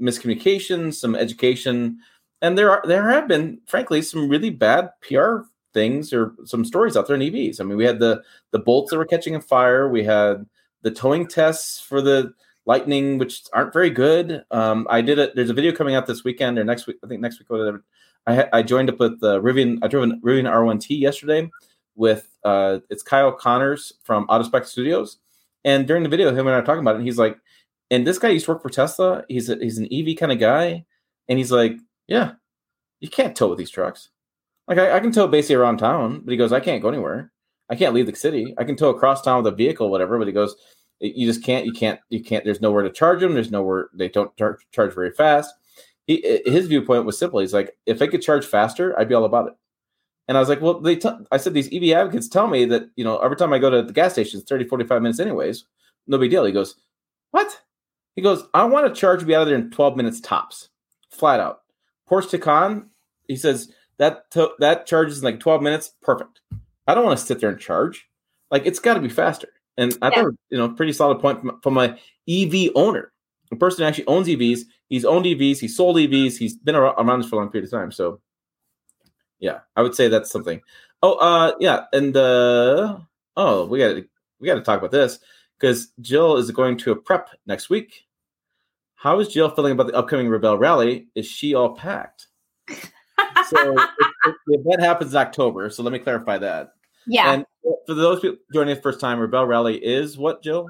miscommunication, some education, and there are there have been, frankly, some really bad PR things or some stories out there in EVs. I mean, we had the the bolts that were catching on fire. We had the towing tests for the Lightning, which aren't very good. Um, I did it. There's a video coming out this weekend or next week. I think next week. Whatever. I, I joined up with the Rivian. I drove a Rivian R1T yesterday with uh, it's Kyle Connors from Out of Spec Studios. And during the video, him and I were talking about it. And he's like, and this guy used to work for Tesla. He's a, he's an EV kind of guy, and he's like, yeah, you can't tow with these trucks. Like I, I, can tow basically around town, but he goes, I can't go anywhere. I can't leave the city. I can tow across town with a vehicle, whatever. But he goes, you just can't. You can't. You can't. There's nowhere to charge them. There's nowhere. They don't tar- charge very fast. He, his viewpoint was simple. He's like, if I could charge faster, I'd be all about it. And I was like, well, they. T-, I said these EV advocates tell me that you know every time I go to the gas station, it's 30, 45 minutes anyways. No big deal. He goes, what? He goes, I want to charge be out of there in 12 minutes tops, flat out. Porsche Taycan, he says that that charges in like 12 minutes, perfect. I don't want to sit there and charge. Like it's got to be faster. And I yeah. thought, you know, pretty solid point from, from my EV owner, a person who actually owns EVs. He's owned EVs, he's sold EVs, he's been around this for a long period of time. So, yeah, I would say that's something. Oh, uh, yeah, and uh, oh, we got we got to talk about this because Jill is going to a prep next week. How is Jill feeling about the upcoming Rebelle Rally? Is she all packed? so if, if the event happens in October, so let me clarify that. Yeah. And for those people joining the first time, Rebelle Rally is what, Jill?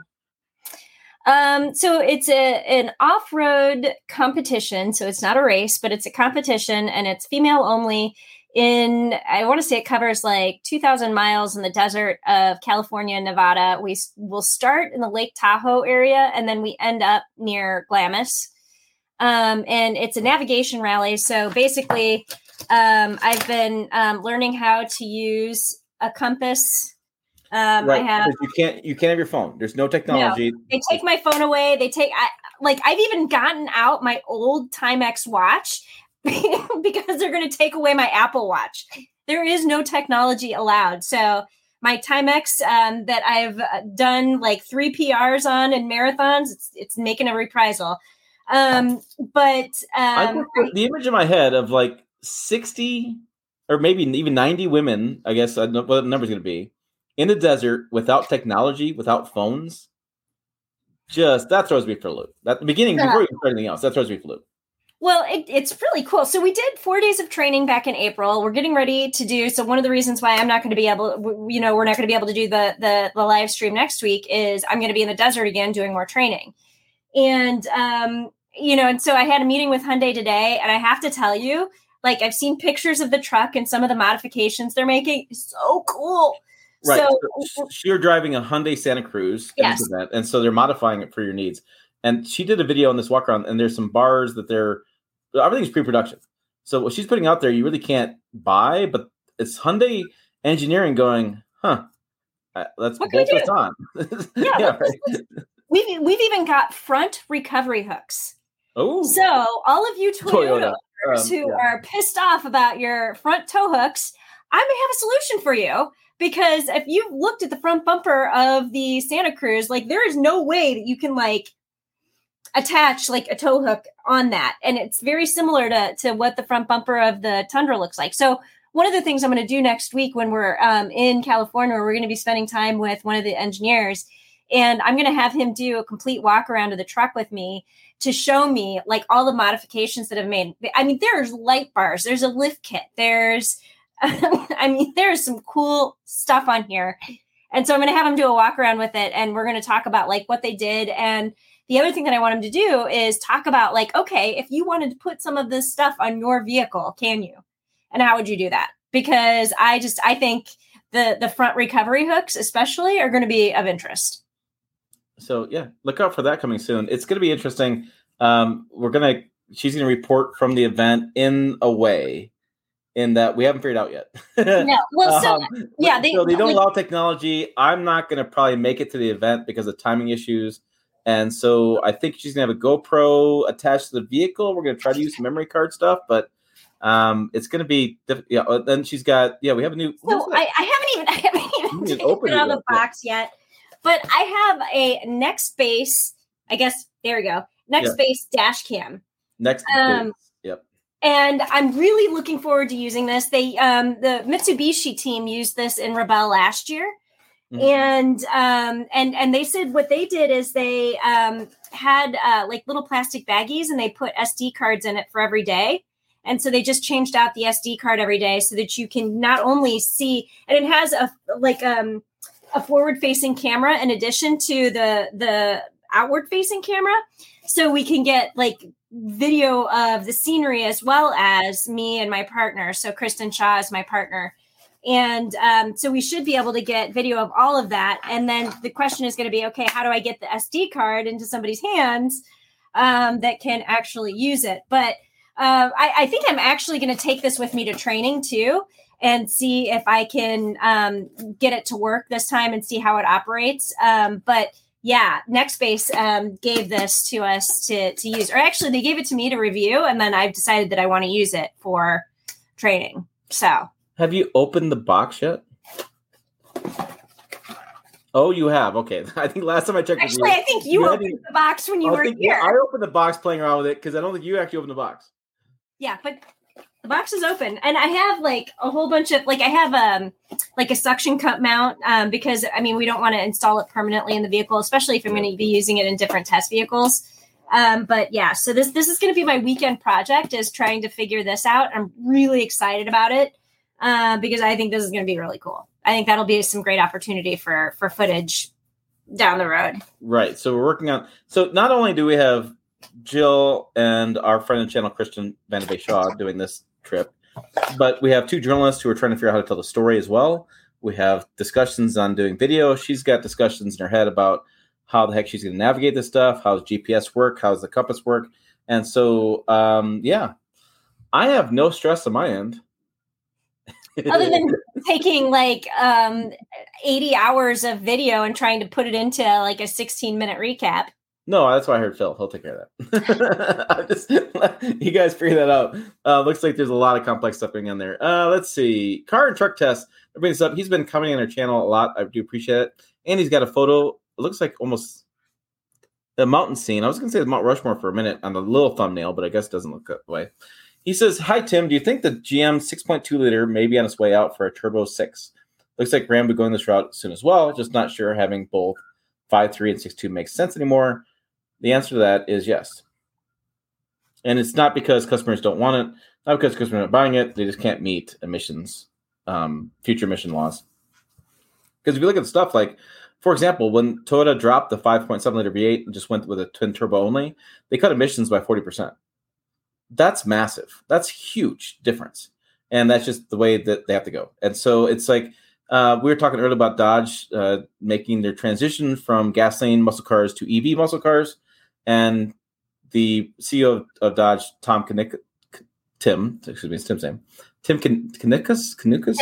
Um, so it's a an off-road competition. So it's not a race, but it's a competition and it's female only in I want to say it covers like 2000 miles in the desert of California and Nevada. We will start in the Lake Tahoe area and then we end up near Glamis. Um, and it's a navigation rally. So basically, um, I've been um, learning how to use a compass. Um, right. I have you can't you can't have your phone. There's no technology. No, they take my phone away. They take I, like I've even gotten out my old Timex watch because they're going to take away my Apple Watch. There is no technology allowed. So my Timex um, that I've uh, done like three PRs on in marathons, it's it's making a reprisal. Um, but um, the image in my head of like sixty or maybe even 90 women, I guess I know what the number's going to be, in the desert without technology, without phones. Just that throws me for a loop. At the beginning, yeah. before you start anything else, that throws me for a loop. Well, it, it's really cool. So we did four days of training back in April. We're getting ready to do. So one of the reasons why I'm not going to be able, you know, we're not going to be able to do the, the the live stream next week is I'm going to be in the desert again doing more training, and um, you know, and so I had a meeting with Hyundai today, and I have to tell you, like I've seen pictures of the truck and some of the modifications they're making. So cool. Right. So, so you're driving a Hyundai Santa Cruz yes. event, and so they're modifying it for your needs. And she did a video on this walk around, and there's some bars that they're everything's pre-production. So what she's putting out there, you really can't buy, but it's Hyundai engineering going, huh? Uh, let's bolt this on. yeah, yeah right. we've we've even got front recovery hooks. Oh, so all of you Toyota, Toyota um, who yeah. are pissed off about your front tow hooks, I may have a solution for you because if you've looked at the front bumper of the Santa Cruz, like there is no way that you can like attach like a tow hook on that, and it's very similar to to what the front bumper of the Tundra looks like. So one of the things I'm going to do next week when we're um, in California, we're going to be spending time with one of the engineers, and I'm going to have him do a complete walk around of the truck with me to show me like all the modifications that have made. I mean, there's light bars, there's a lift kit, there's, I mean, there's some cool stuff on here. And so I'm going to have them do a walk around with it, and we're going to talk about like what they did and the other thing that I want him to do is talk about like, okay, if you wanted to put some of this stuff on your vehicle, can you? And how would you do that? Because I just I think the the front recovery hooks especially are going to be of interest. So yeah, look out for that coming soon. It's going to be interesting. Um, we're gonna she's going to report from the event in a way in that we haven't figured out yet. no, well, so um, yeah, they, so they don't like, allow technology. I'm not going to probably make it to the event because of timing issues. And so I think she's gonna have a GoPro attached to the vehicle. We're gonna try to use some memory card stuff, but um, it's gonna be diff- yeah. Uh, then she's got yeah. We have a new. So I, I, haven't even I haven't even taken it out of the box yet, but I have a Nextbase. I guess there we go. Next yeah. base dash cam. Next. Um, yep. And I'm really looking forward to using this. They um, the Mitsubishi team used this in Rebelle last year Mm-hmm. And um, and and they said what they did is they um, had uh, like little plastic baggies and they put SD cards in it for every day. And so they just changed out the SD card every day so that you can not only see and it has a like um a forward facing camera in addition to the the outward facing camera so we can get like video of the scenery as well as me and my partner so kristen shaw is my partner and um, so we should be able to get video of all of that. And then the question is going to be okay, how do I get the SD card into somebody's hands um, that can actually use it? But uh, I, I, think I'm actually going to take this with me to training too and see if I can um, get it to work this time and see how it operates. Um, but yeah, Nextbase um, gave this to us to, to use, or actually, they gave it to me to review, and then I've decided that I want to use it for training. So have you opened the box yet? Oh, you have. Okay, I think last time I checked. Actually, you, I think you, you opened the box when you were think, here. I opened the box playing around with it because I don't think you actually opened the box. Yeah, but the box is open, and I have like a whole bunch of like I have um like a suction cup mount um because I mean we don't want to install it permanently in the vehicle, especially if I'm going to be using it in different test vehicles. Um, but yeah, so this this is going to be my weekend project is trying to figure this out. I'm really excited about it uh, because I think this is going to be really cool. I think that'll be some great opportunity for for footage down the road. Right. So we're working on. So not only do we have Jill and our friend and channel Christian Van Shaw doing this trip, but we have two journalists who are trying to figure out how to tell the story as well. We have discussions on doing video. She's got discussions in her head about how the heck she's going to navigate this stuff. How's GPS work? How's the compass work? And so, um, yeah, I have no stress on my end other than taking like um 80 hours of video and trying to put it into like a 16 minute recap no that's why i heard phil. He'll take care of that. Just you guys figure that out. Uh looks like there's a lot of complex stuff going on there. Uh let's see. Car and truck test this up he's been coming on our channel a lot. I do appreciate it. And he's got a photo. It looks like almost the mountain scene. I was gonna say the mount rushmore for a minute on the little thumbnail but i guess it doesn't look that way. He says, Hi, Tim. Do you think the GM 6.2 liter may be on its way out for a Turbo 6? Looks like Ram will be going this route soon as well. Just not sure having both 5.3 and 6.2 makes sense anymore. The answer to that is yes. And it's not because customers don't want it, not because customers are not buying it. They just can't meet emissions, um, future emission laws. Because if you look at stuff like, for example, when Toyota dropped the 5.7 liter V8 and just went with a twin turbo only, they cut emissions by 40% that's massive. That's huge difference. And that's just the way that they have to go. And so it's like uh, we were talking earlier about Dodge uh, making their transition from gasoline muscle cars to EV muscle cars. And the CEO of, of Dodge, Tom Knick, Tim, excuse me, it's Tim's name. Tim Knikas? Knikas?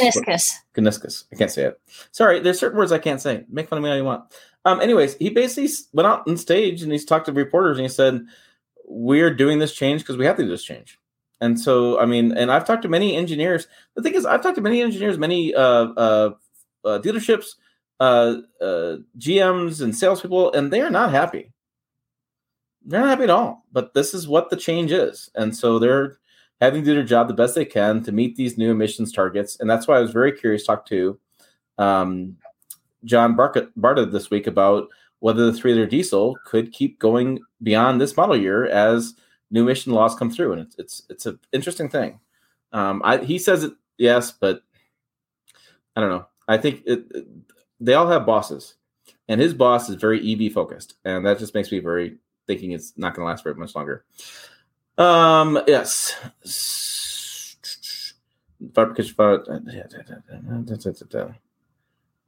Kniskus. I can't say it. Sorry, there's certain words I can't say. Make fun of me all you want. Um, anyways, he basically went out on stage and he's talked to reporters and he said, we're doing this change because we have to do this change. And so, I mean, and I've talked to many engineers. The thing is, I've talked to many engineers, many uh, uh, uh, dealerships, uh, uh, GMs, and salespeople, and they are not happy. They're not happy at all. But this is what the change is, and so they're having to do their job the best they can to meet these new emissions targets. And that's why I was very curious to talk to um, John Barta this week about whether the three liter diesel could keep going beyond this model year as new emission laws come through, and it's it's it's an interesting thing. Um, I, he says it yes, but I don't know. I think it, it, they all have bosses, and his boss is very EV focused, and that just makes me very thinking it's not going to last very much longer. Um, yes.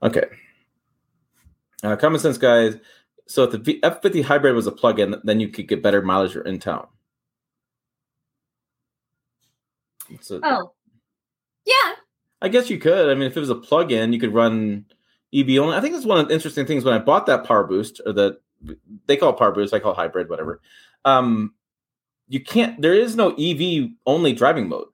Okay. Uh, common sense, guys. So if the F fifty hybrid was a plug-in, then you could get better mileage in town. So, Oh, yeah. I guess you could. I mean, if it was a plug-in, you could run EV only. I think that's one of the interesting things when I bought that Power Boost, or the they call it Power Boost, I call it hybrid, whatever. Um, you can't. There is no EV only driving mode.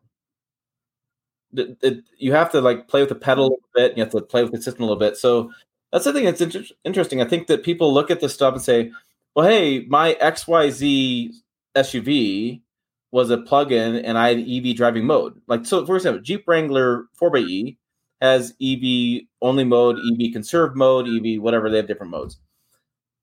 It, it- you have to like play with the pedal a little bit. You have to play with the system a little bit. So that's the thing that's inter- interesting. I think that people look at this stuff and say, "Well, hey, my XYZ SUV was a plug-in and I had EV driving mode." Like so, for example, Jeep Wrangler 4xE has EV only mode, EV conserve mode, EV whatever. They have different modes.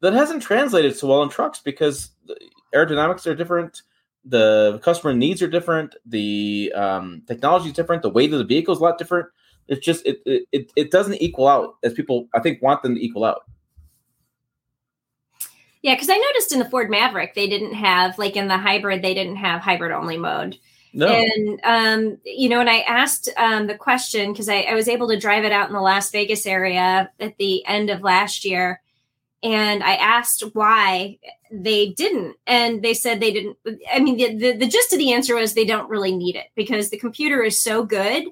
That hasn't translated so well in trucks because the aerodynamics are different, the customer needs are different, the um, technology is different, the weight of the vehicle is a lot different. It's just it, it it it doesn't equal out as people I think want them to equal out. Yeah, because I noticed in the Ford Maverick they didn't have like in the hybrid they didn't have hybrid only mode. No, And um, you know, and I asked um, the question because I, I was able to drive it out in the Las Vegas area at the end of last year, and I asked why they didn't, and they said they didn't. I mean, the, the the gist of the answer was they don't really need it because the computer is so good.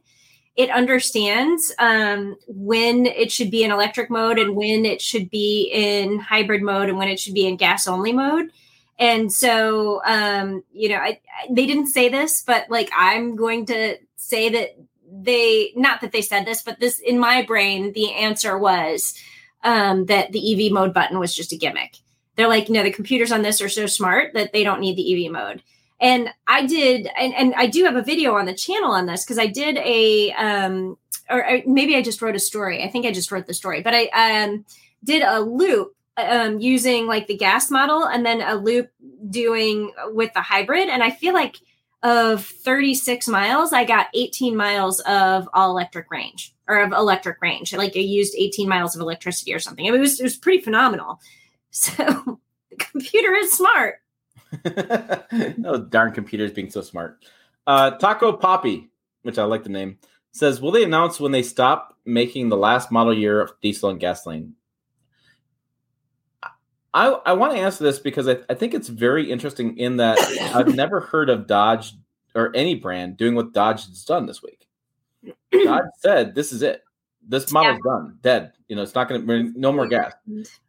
It understands um, when it should be in electric mode and when it should be in hybrid mode and when it should be in gas only mode. And so, um, you know, I, I, they didn't say this, but like I'm going to say that they, not that they said this, but this in my brain, the answer was um, that the EV mode button was just a gimmick. They're like, no, the computers on this are so smart that they don't need the EV mode. And I did, and, and I do have a video on the channel on this because I did a, um, or, or maybe I just wrote a story. I think I just wrote the story, but I um, did a loop um, using like the gas model and then a loop doing with the hybrid. And I feel like of 36 miles, I got 18 miles of all electric range or of electric range. Like it used 18 miles of electricity or something. It was, it was pretty phenomenal. So the computer is smart. oh darn computers being so smart. Uh, Taco Poppy, which I like the name, says, "Will they announce when they stop making the last model year of diesel and gasoline?" I, I want to answer this because I, I think it's very interesting in that I've never heard of Dodge or any brand doing what Dodge has done this week. Dodge said, "This is it. This model's done, dead. You know, it's not going to no more gas."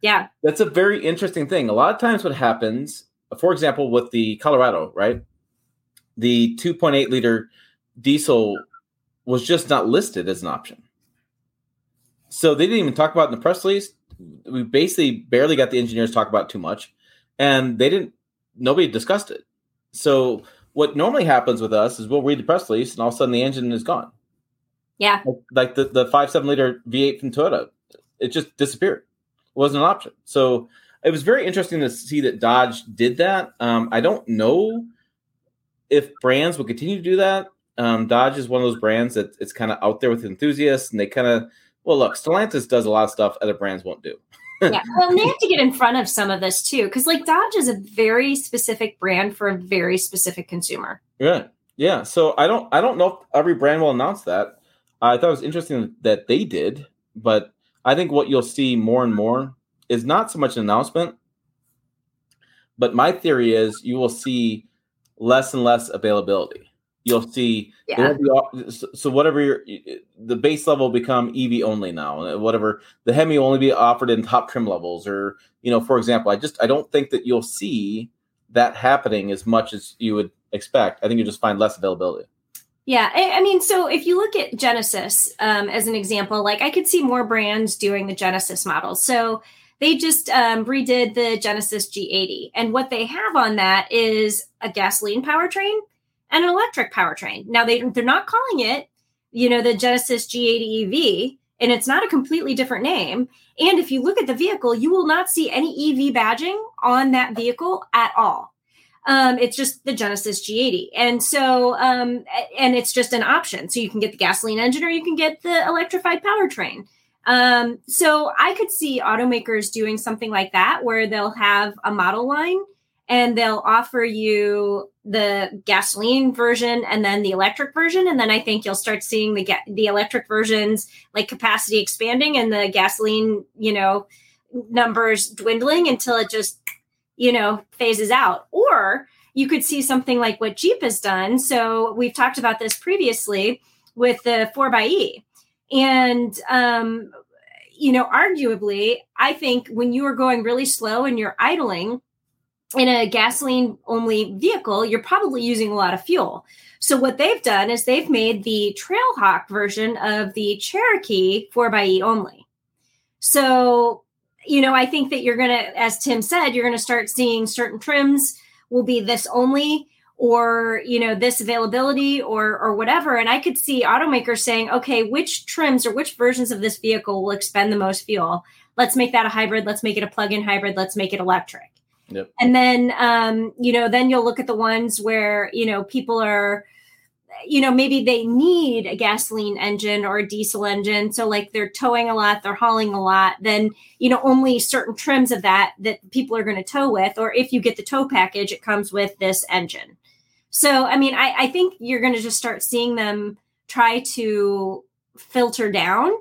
Yeah. That's a very interesting thing. A lot of times, what happens, for example, with the Colorado, right? The 2.8 liter diesel was just not listed as an option. So they didn't even talk about it in the press release. We basically barely got the engineers to talk about it too much, and they didn't. Nobody discussed it. So what normally happens with us is we'll read the press release, and all of a sudden the engine is gone. Yeah. Like the the five seven liter V8 from Toyota, it just disappeared. It wasn't an option. So it was very interesting to see that Dodge did that. Um, I don't know if brands will continue to do that. Um, Dodge is one of those brands that it's kind of out there with enthusiasts, and they kind of well, look, Stellantis does a lot of stuff other brands won't do. yeah. Well, and they have to get in front of some of this too, because like Dodge is a very specific brand for a very specific consumer. Yeah, yeah. So I don't, I don't know if every brand will announce that. I thought it was interesting that they did, but I think what you'll see more and more is not so much an announcement, but my theory is you will see less and less availability. You'll see Yeah. Be, so whatever your, the base level become EV only now. Whatever the Hemi will only be offered in top trim levels, or you know, for example, I just I don't think that you'll see that happening as much as you would expect. I think you just find less availability. Yeah, I, I mean, so if you look at Genesis um, as an example, like I could see more brands doing the Genesis model. So they just um, redid the Genesis G80, and what they have on that is a gasoline powertrain and an electric powertrain. Now they they're not calling it, you know, the Genesis G80 EV, and it's not a completely different name. And if you look at the vehicle, you will not see any EV badging on that vehicle at all. Um, it's just the Genesis G80. And so, um, and it's just an option. So you can get the gasoline engine or you can get the electrified powertrain. Um, so I could see automakers doing something like that where they'll have a model line and they'll offer you the gasoline version and then the electric version and then i think you'll start seeing the ga- the electric versions like capacity expanding and the gasoline you know numbers dwindling until it just you know phases out or you could see something like what jeep has done so we've talked about this previously with the 4xe and um you know arguably i think when you are going really slow and you're idling in a gasoline only vehicle, you're probably using a lot of fuel. So what they've done is they've made the Trailhawk version of the Cherokee 4xE only. So, you know, I think that you're going to as Tim said, you're going to start seeing certain trims will be this only or, you know, this availability or or whatever and I could see automakers saying, "Okay, which trims or which versions of this vehicle will expend the most fuel? Let's make that a hybrid, let's make it a plug-in hybrid, let's make it electric." Yep. And then, um, you know, then you'll look at the ones where, you know, people are, you know, maybe they need a gasoline engine or a diesel engine. So like they're towing a lot, they're hauling a lot, then, you know, only certain trims of that that people are going to tow with. Or if you get the tow package, it comes with this engine. So, I mean, I, I think you're going to just start seeing them try to filter down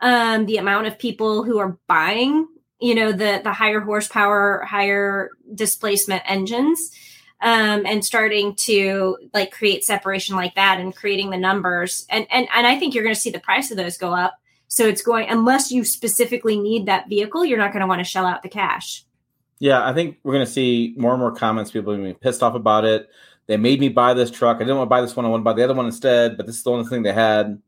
um, the amount of people who are buying you know the the higher horsepower higher displacement engines um, and starting to like create separation like that and creating the numbers and and and I think you're going to see the price of those go up. So it's going unless you specifically need that vehicle, you're not going to want to shell out the cash. Yeah, I think we're going to see more and more comments. People being pissed off about it. They made me buy this truck. I didn't want to buy this one. I want to buy the other one instead. But this is the only thing they had,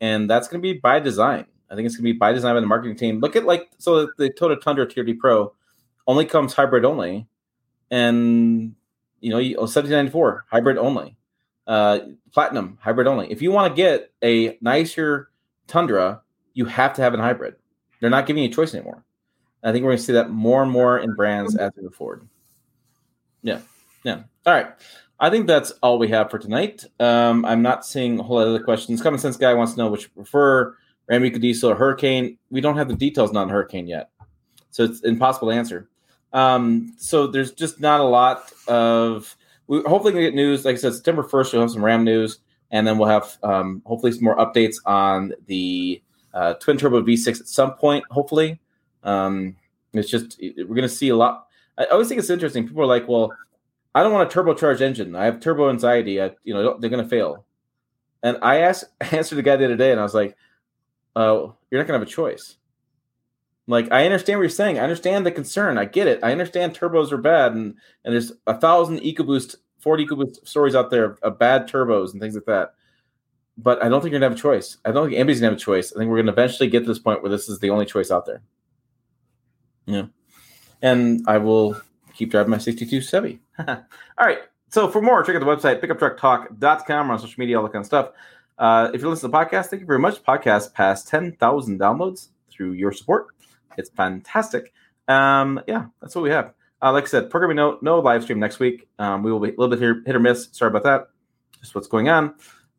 and that's going to be by design. I think it's going to be by design by the marketing team. Look at like so the Toyota Tundra TRD Pro only comes hybrid only, and you know, 1794 hybrid only, uh, platinum hybrid only. If you want to get a nicer Tundra, you have to have a hybrid. They're not giving you a choice anymore. I think we're going to see that more and more in brands as we move forward. Yeah, yeah. All right. I think that's all we have for tonight. Um, I'm not seeing a whole lot of other questions. Common Sense Guy wants to know which you prefer, Ram Diesel or Hurricane. We don't have the details on Hurricane yet, so it's impossible to answer. Um, so there's just not a lot of. We hopefully gonna get news. Like I said, September first, we'll have some Ram news, and then we'll have um, hopefully some more updates on the uh, twin turbo V6 at some point. Hopefully, um, it's just we're gonna see a lot. I always think it's interesting. People are like, "Well, I don't want a turbocharged engine. I have turbo anxiety. I, you know, they're gonna fail." And I asked, answered the guy the other day, and I was like, "Oh, you're not gonna have a choice." Like I understand what you're saying. I understand the concern. I get it. I understand turbos are bad, and and there's a thousand EcoBoost, Ford EcoBoost stories out there of, bad turbos and things like that. But I don't think you're gonna have a choice. I don't think anybody's gonna have a choice. I think we're gonna eventually get to this point where this is the only choice out there. Yeah, and I will keep driving my 62 Chevy. all right. So for more, check out the website pickuptrucktalk.com. We're on social media, all that kind of stuff. Uh, if you're listening to the podcast, thank you very much. Podcast past 10,000 downloads through your support. It's fantastic. Um, yeah, that's what we have. Uh, like I said, programming no no live stream next week. Um, we will be a little bit here, hit or miss. Sorry about that. Just what's going on.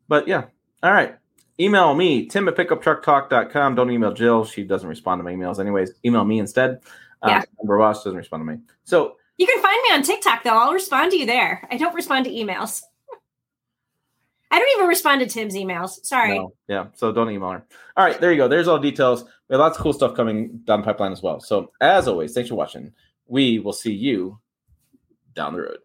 But yeah. All right. Email me, tim at pickuptrucktalk.com. Don't email Jill. She doesn't respond to my emails anyways. Email me instead. Yeah. Um, Ross doesn't respond to me. So You can find me on TikTok though. I'll respond to you there. I don't respond to emails. I don't even respond to Tim's emails. Sorry. No, yeah. So don't email her. All right, there you go. There's all the details. Lots of cool stuff coming down the pipeline as well. So as always, thanks for watching. We will see you down the road.